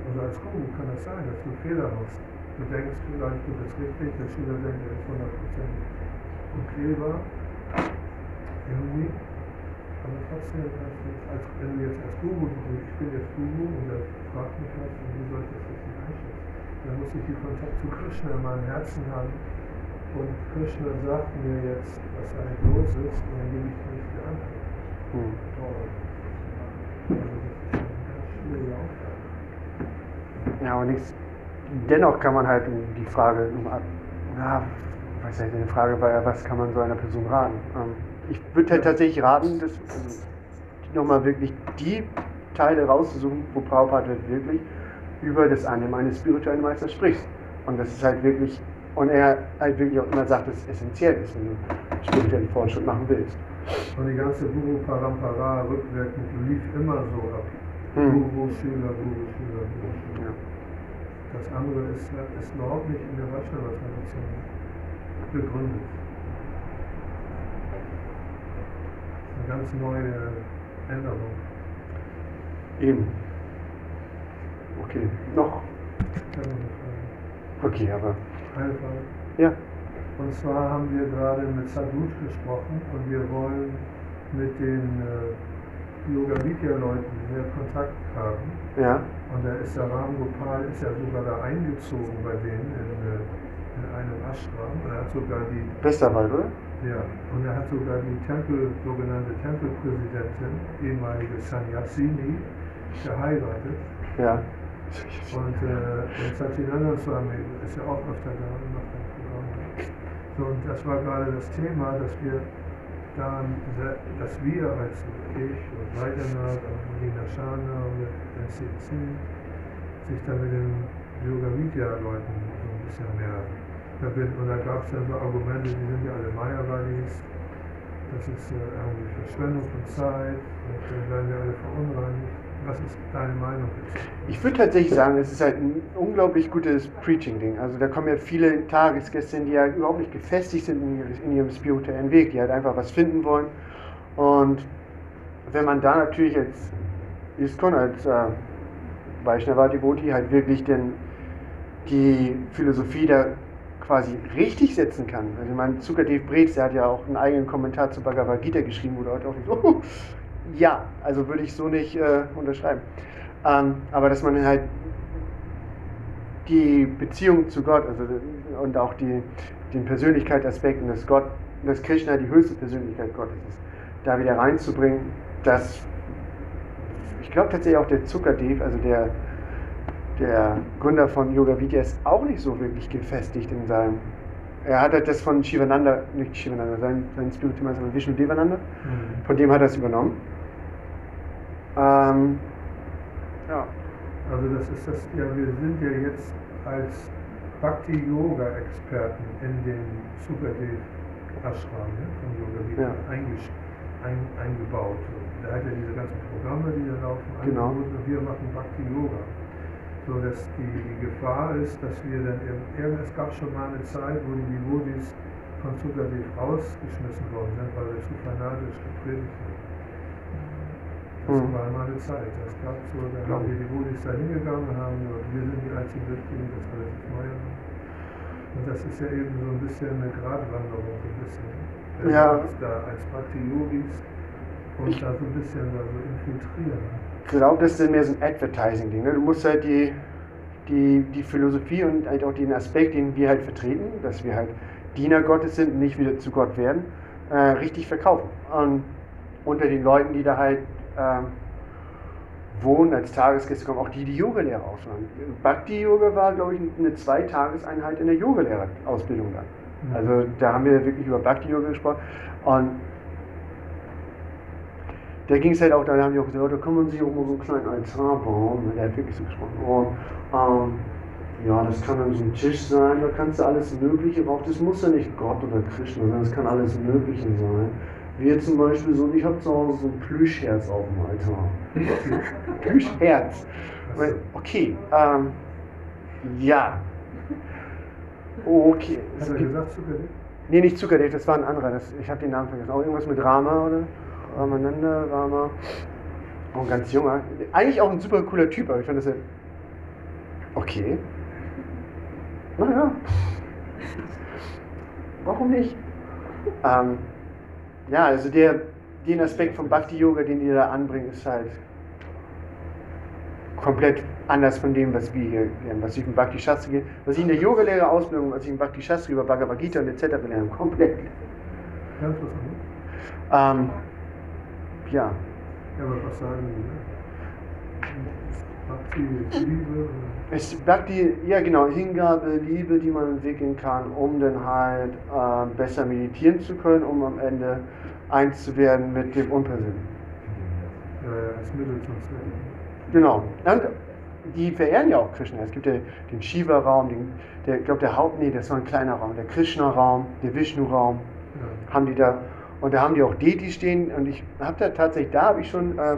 Also als Guru kann das sein, dass du Fehler machst. Du denkst vielleicht, du bist richtig, der Schüler denkt, er ist 100% okay war. Irgendwie. Aber trotzdem, als, als, wenn du jetzt als Guru, ich bin jetzt Guru und er fragt mich was und wie soll ich das richtig einschätzen? Dann muss ich den Kontakt zu Krishna in meinem Herzen haben. Und Krishna sagt mir jetzt, was eigentlich los ist, und dann gebe ich Antwort. Mhm. Ist. Ja, aber nichts. Dennoch kann man halt die Frage, ja, was heißt eine Frage was kann man so einer Person raten? Ähm, ich würde halt tatsächlich raten, dass, also, nochmal wirklich die Teile rauszusuchen, wo Prabhupada halt wirklich über das Annehmen eines spirituellen Meisters spricht. Und das ist halt wirklich, und er halt wirklich auch immer sagt, dass es essentiell ist, wenn du spirituellen Fortschritt machen willst. Und die ganze Guru Parampara rückwirkend lief immer so ab. Hm. Guru, Schüler, Guru, Schüler, Guru, Schüler. Ja. Das andere ist, ist überhaupt nicht in der Vaishnava-Tradition begründet. Eine ganz neue Änderung. Eben. Okay, noch. Okay, aber. Eine Frage. Ja. Und zwar haben wir gerade mit Sadhus gesprochen und wir wollen mit den äh, Yoga Vidya Leuten mehr Kontakt haben. Ja. Und da ist der Ram Gopal ist ja sogar da eingezogen bei denen in, äh, in einem Ashram. Und er hat sogar die Westerwald, oder? ja, und er hat sogar die Tempel, sogenannte Tempelpräsidentin, ehemalige Sanyasini, geheiratet. Ja. Und, äh, und Satyananda Swami ist ja auch öfter da und macht Programm. So, und das war gerade das Thema, dass wir dann, dass wir als ich und Vaidyanath und Nina Shana und NCC sich dann mit den Yoga Vidya Leuten so ein bisschen mehr verbinden. Und da gab es dann so Argumente, die sind ja alle Mayavadis, das ist äh, irgendwie Verschwendung von Zeit und dann werden wir alle verunreinigt. Was ist deine Meinung? Ich würde tatsächlich sagen, es ist halt ein unglaublich gutes Preaching-Ding. Also da kommen ja viele Tagesgäste, die ja überhaupt nicht gefestigt sind in, ihrem- spirituellen Weg, die halt einfach was finden wollen. Und wenn man da natürlich als Iskon, als äh, Vaishnava-Devoti halt wirklich denn die Philosophie da quasi richtig setzen kann. Also ich meine, Zukadev Brez, der hat ja auch einen eigenen Kommentar zu Bhagavad Gita geschrieben, wo Leute auch nicht so, oh, ja, also würde ich so nicht äh, unterschreiben. Ähm, aber dass man halt die Beziehung zu Gott also, und auch die, den Persönlichkeitsaspekt und dass Gott, dass Krishna die höchste Persönlichkeit Gottes ist, da wieder reinzubringen, das, ich glaube tatsächlich auch der Zukadev, also der, der Gründer von Yoga Vidya, ist auch nicht so wirklich gefestigt in seinem. Er hat halt das von Shivananda, nicht Shivananda, sein, sein Spiritual Master Vishnu Devananda, von dem hat er es übernommen. Ähm, ja, Also das ist das, ja, wir sind ja jetzt als Bhakti-Yoga-Experten in den Sukadev Ashram ne, von Yoga Vidya Ja. eingesch- ein, eingebaut. Da hat er diese ganzen Programme, die da laufen, Genau. und wir machen Bhakti-Yoga. So dass die, die Gefahr ist, dass wir dann, ir- irgend- es gab schon mal eine Zeit, wo die Devotis von Sukadev rausgeschmissen worden sind, weil wir zu fanatisch gepredigt haben. Das Mhm. war mal eine Zeit. Das gab so, da haben die Devotis da hingegangen, haben gesagt, wir sind die einzigen Richtigen, das alles ist neu. Und das ist ja eben so ein bisschen eine Gratwanderung, so ein bisschen. Wenn Ja. wir da als Bhakti-Yogis und Ich- da so ein bisschen da so infiltrieren. ich glaube, das ist mehr so ein Advertising-Ding. Ne? Du musst halt die, die, die Philosophie und halt auch den Aspekt, den wir halt vertreten, dass wir halt Diener Gottes sind, nicht wieder zu Gott werden, äh, richtig verkaufen. Und unter den Leuten, die da halt ähm, wohnen, als Tagesgäste kommen, auch die, die Yoga-Lehre ausmachen. Bhakti-Yoga war, glaube ich, eine Zweitageseinheit in der Yoga-Lehrer-Ausbildung dann. Also da haben wir wirklich über Bhakti-Yoga gesprochen. Und da ging es halt auch, da haben die auch gesagt, da kann man sich auch mal so einen kleinen Altar bauen. Der hat wirklich so gesprochen. Und, ähm, ja, das kann dann so ein Tisch sein, da kannst du alles Mögliche drauf. Das muss ja nicht Gott oder Krishna sein, das kann alles Mögliche sein. Wie jetzt zum Beispiel so, ich habe zu Hause so ein Plüschherz auf dem Altar. Plüschherz. Okay, ähm, ja. Okay. Hat er gesagt, Zuckerdick? Nee, nicht Zuckerdick, das war ein anderer. Das, ich habe den Namen vergessen. Auch irgendwas mit Rama oder? Ramananda, Rama. Auch ein ganz junger. Eigentlich auch ein super cooler Typ, aber ich fand das ja. Okay. Naja. Warum nicht? Ähm, ja, also der, den Aspekt vom Bhakti-Yoga, den die da anbringen, ist halt komplett anders von dem, was wir hier lernen, was ich im Bhakti Shastri, was ich in der Yoga-Lehre-Ausbildung, was ich im Bhakti Shastri über Bhagavad Gita und etc. lerne, komplett. Ähm, ja, Ja, aber was sagen die? Ne? Bhakti, Liebe, es Bhakti, ja genau, Hingabe, Liebe, die man entwickeln kann, um dann halt äh, besser meditieren zu können, um am Ende eins zu werden mit dem Unpersönlichen. ja, ja, als Mittel zum Zweck. Genau. Und die verehren ja auch Krishna. Es gibt ja den Shiva-Raum, den, der, ich glaube, der Haupt, nee, das war ein kleiner Raum, der Krishna-Raum, der Vishnu-Raum, Ja. haben die da. Und da haben die auch Deities stehen. Und ich habe da tatsächlich, da habe ich schon, äh,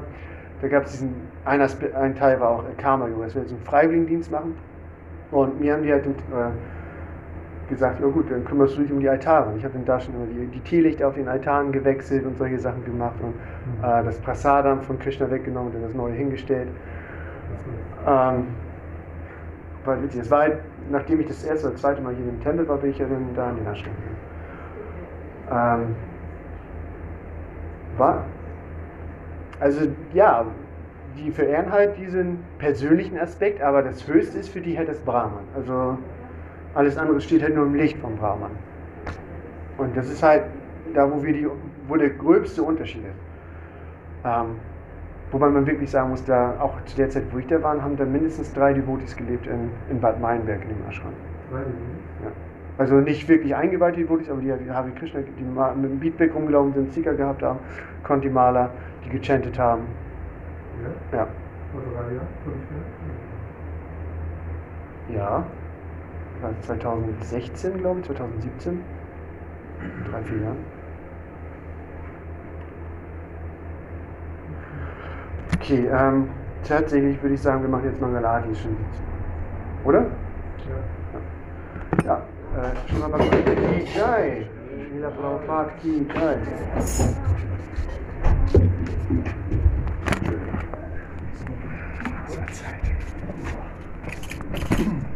da gab es diesen, ein, Aspe- ein Teil war auch äh, Karma-Yoga, dass wir so einen Freiwilligendienst machen. Und mir haben die halt äh, gesagt, ja gut, dann kümmerst du dich um die Altare. Und ich habe dann da schon immer die, die Teelichter auf den Altaren gewechselt und solche Sachen gemacht und äh, das Prasadam von Krishna weggenommen und dann das neue hingestellt. Ähm, war witzig. Es war halt, nachdem ich das erste oder zweite Mal hier im Tempel war, bin ich ja dann da in den Ashram. Ähm, war, also ja, die verehren halt diesen persönlichen Aspekt, aber das Höchste ist für die halt das Brahman. Also alles andere steht halt nur im Licht vom Brahman. Und das ist halt da, wo wir die, wo der gröbste Unterschied ist. Ähm, wobei man wirklich sagen muss, da auch zu der Zeit, wo ich da war, haben da mindestens drei Devotis gelebt in, in Bad Meinberg in dem Ashram. Ja. Also nicht wirklich eingeweihte Devotis, aber die, die Hare Krishna, die mit dem Beatback rumgelaufen sind, Zika gehabt haben, Konti-Maler, die gechantet haben. Ja? Ja. Vor drei Jahren, fünf Jahren? Ja. War 2016, glaube ich, 2017. Drei, vier Jahre. Okay, ähm, tatsächlich würde ich sagen, wir machen jetzt Mangalati schon. Oder? Ja. Ja. Äh, schon mal Ki Jai. Srila Prabhupada Ki Jai.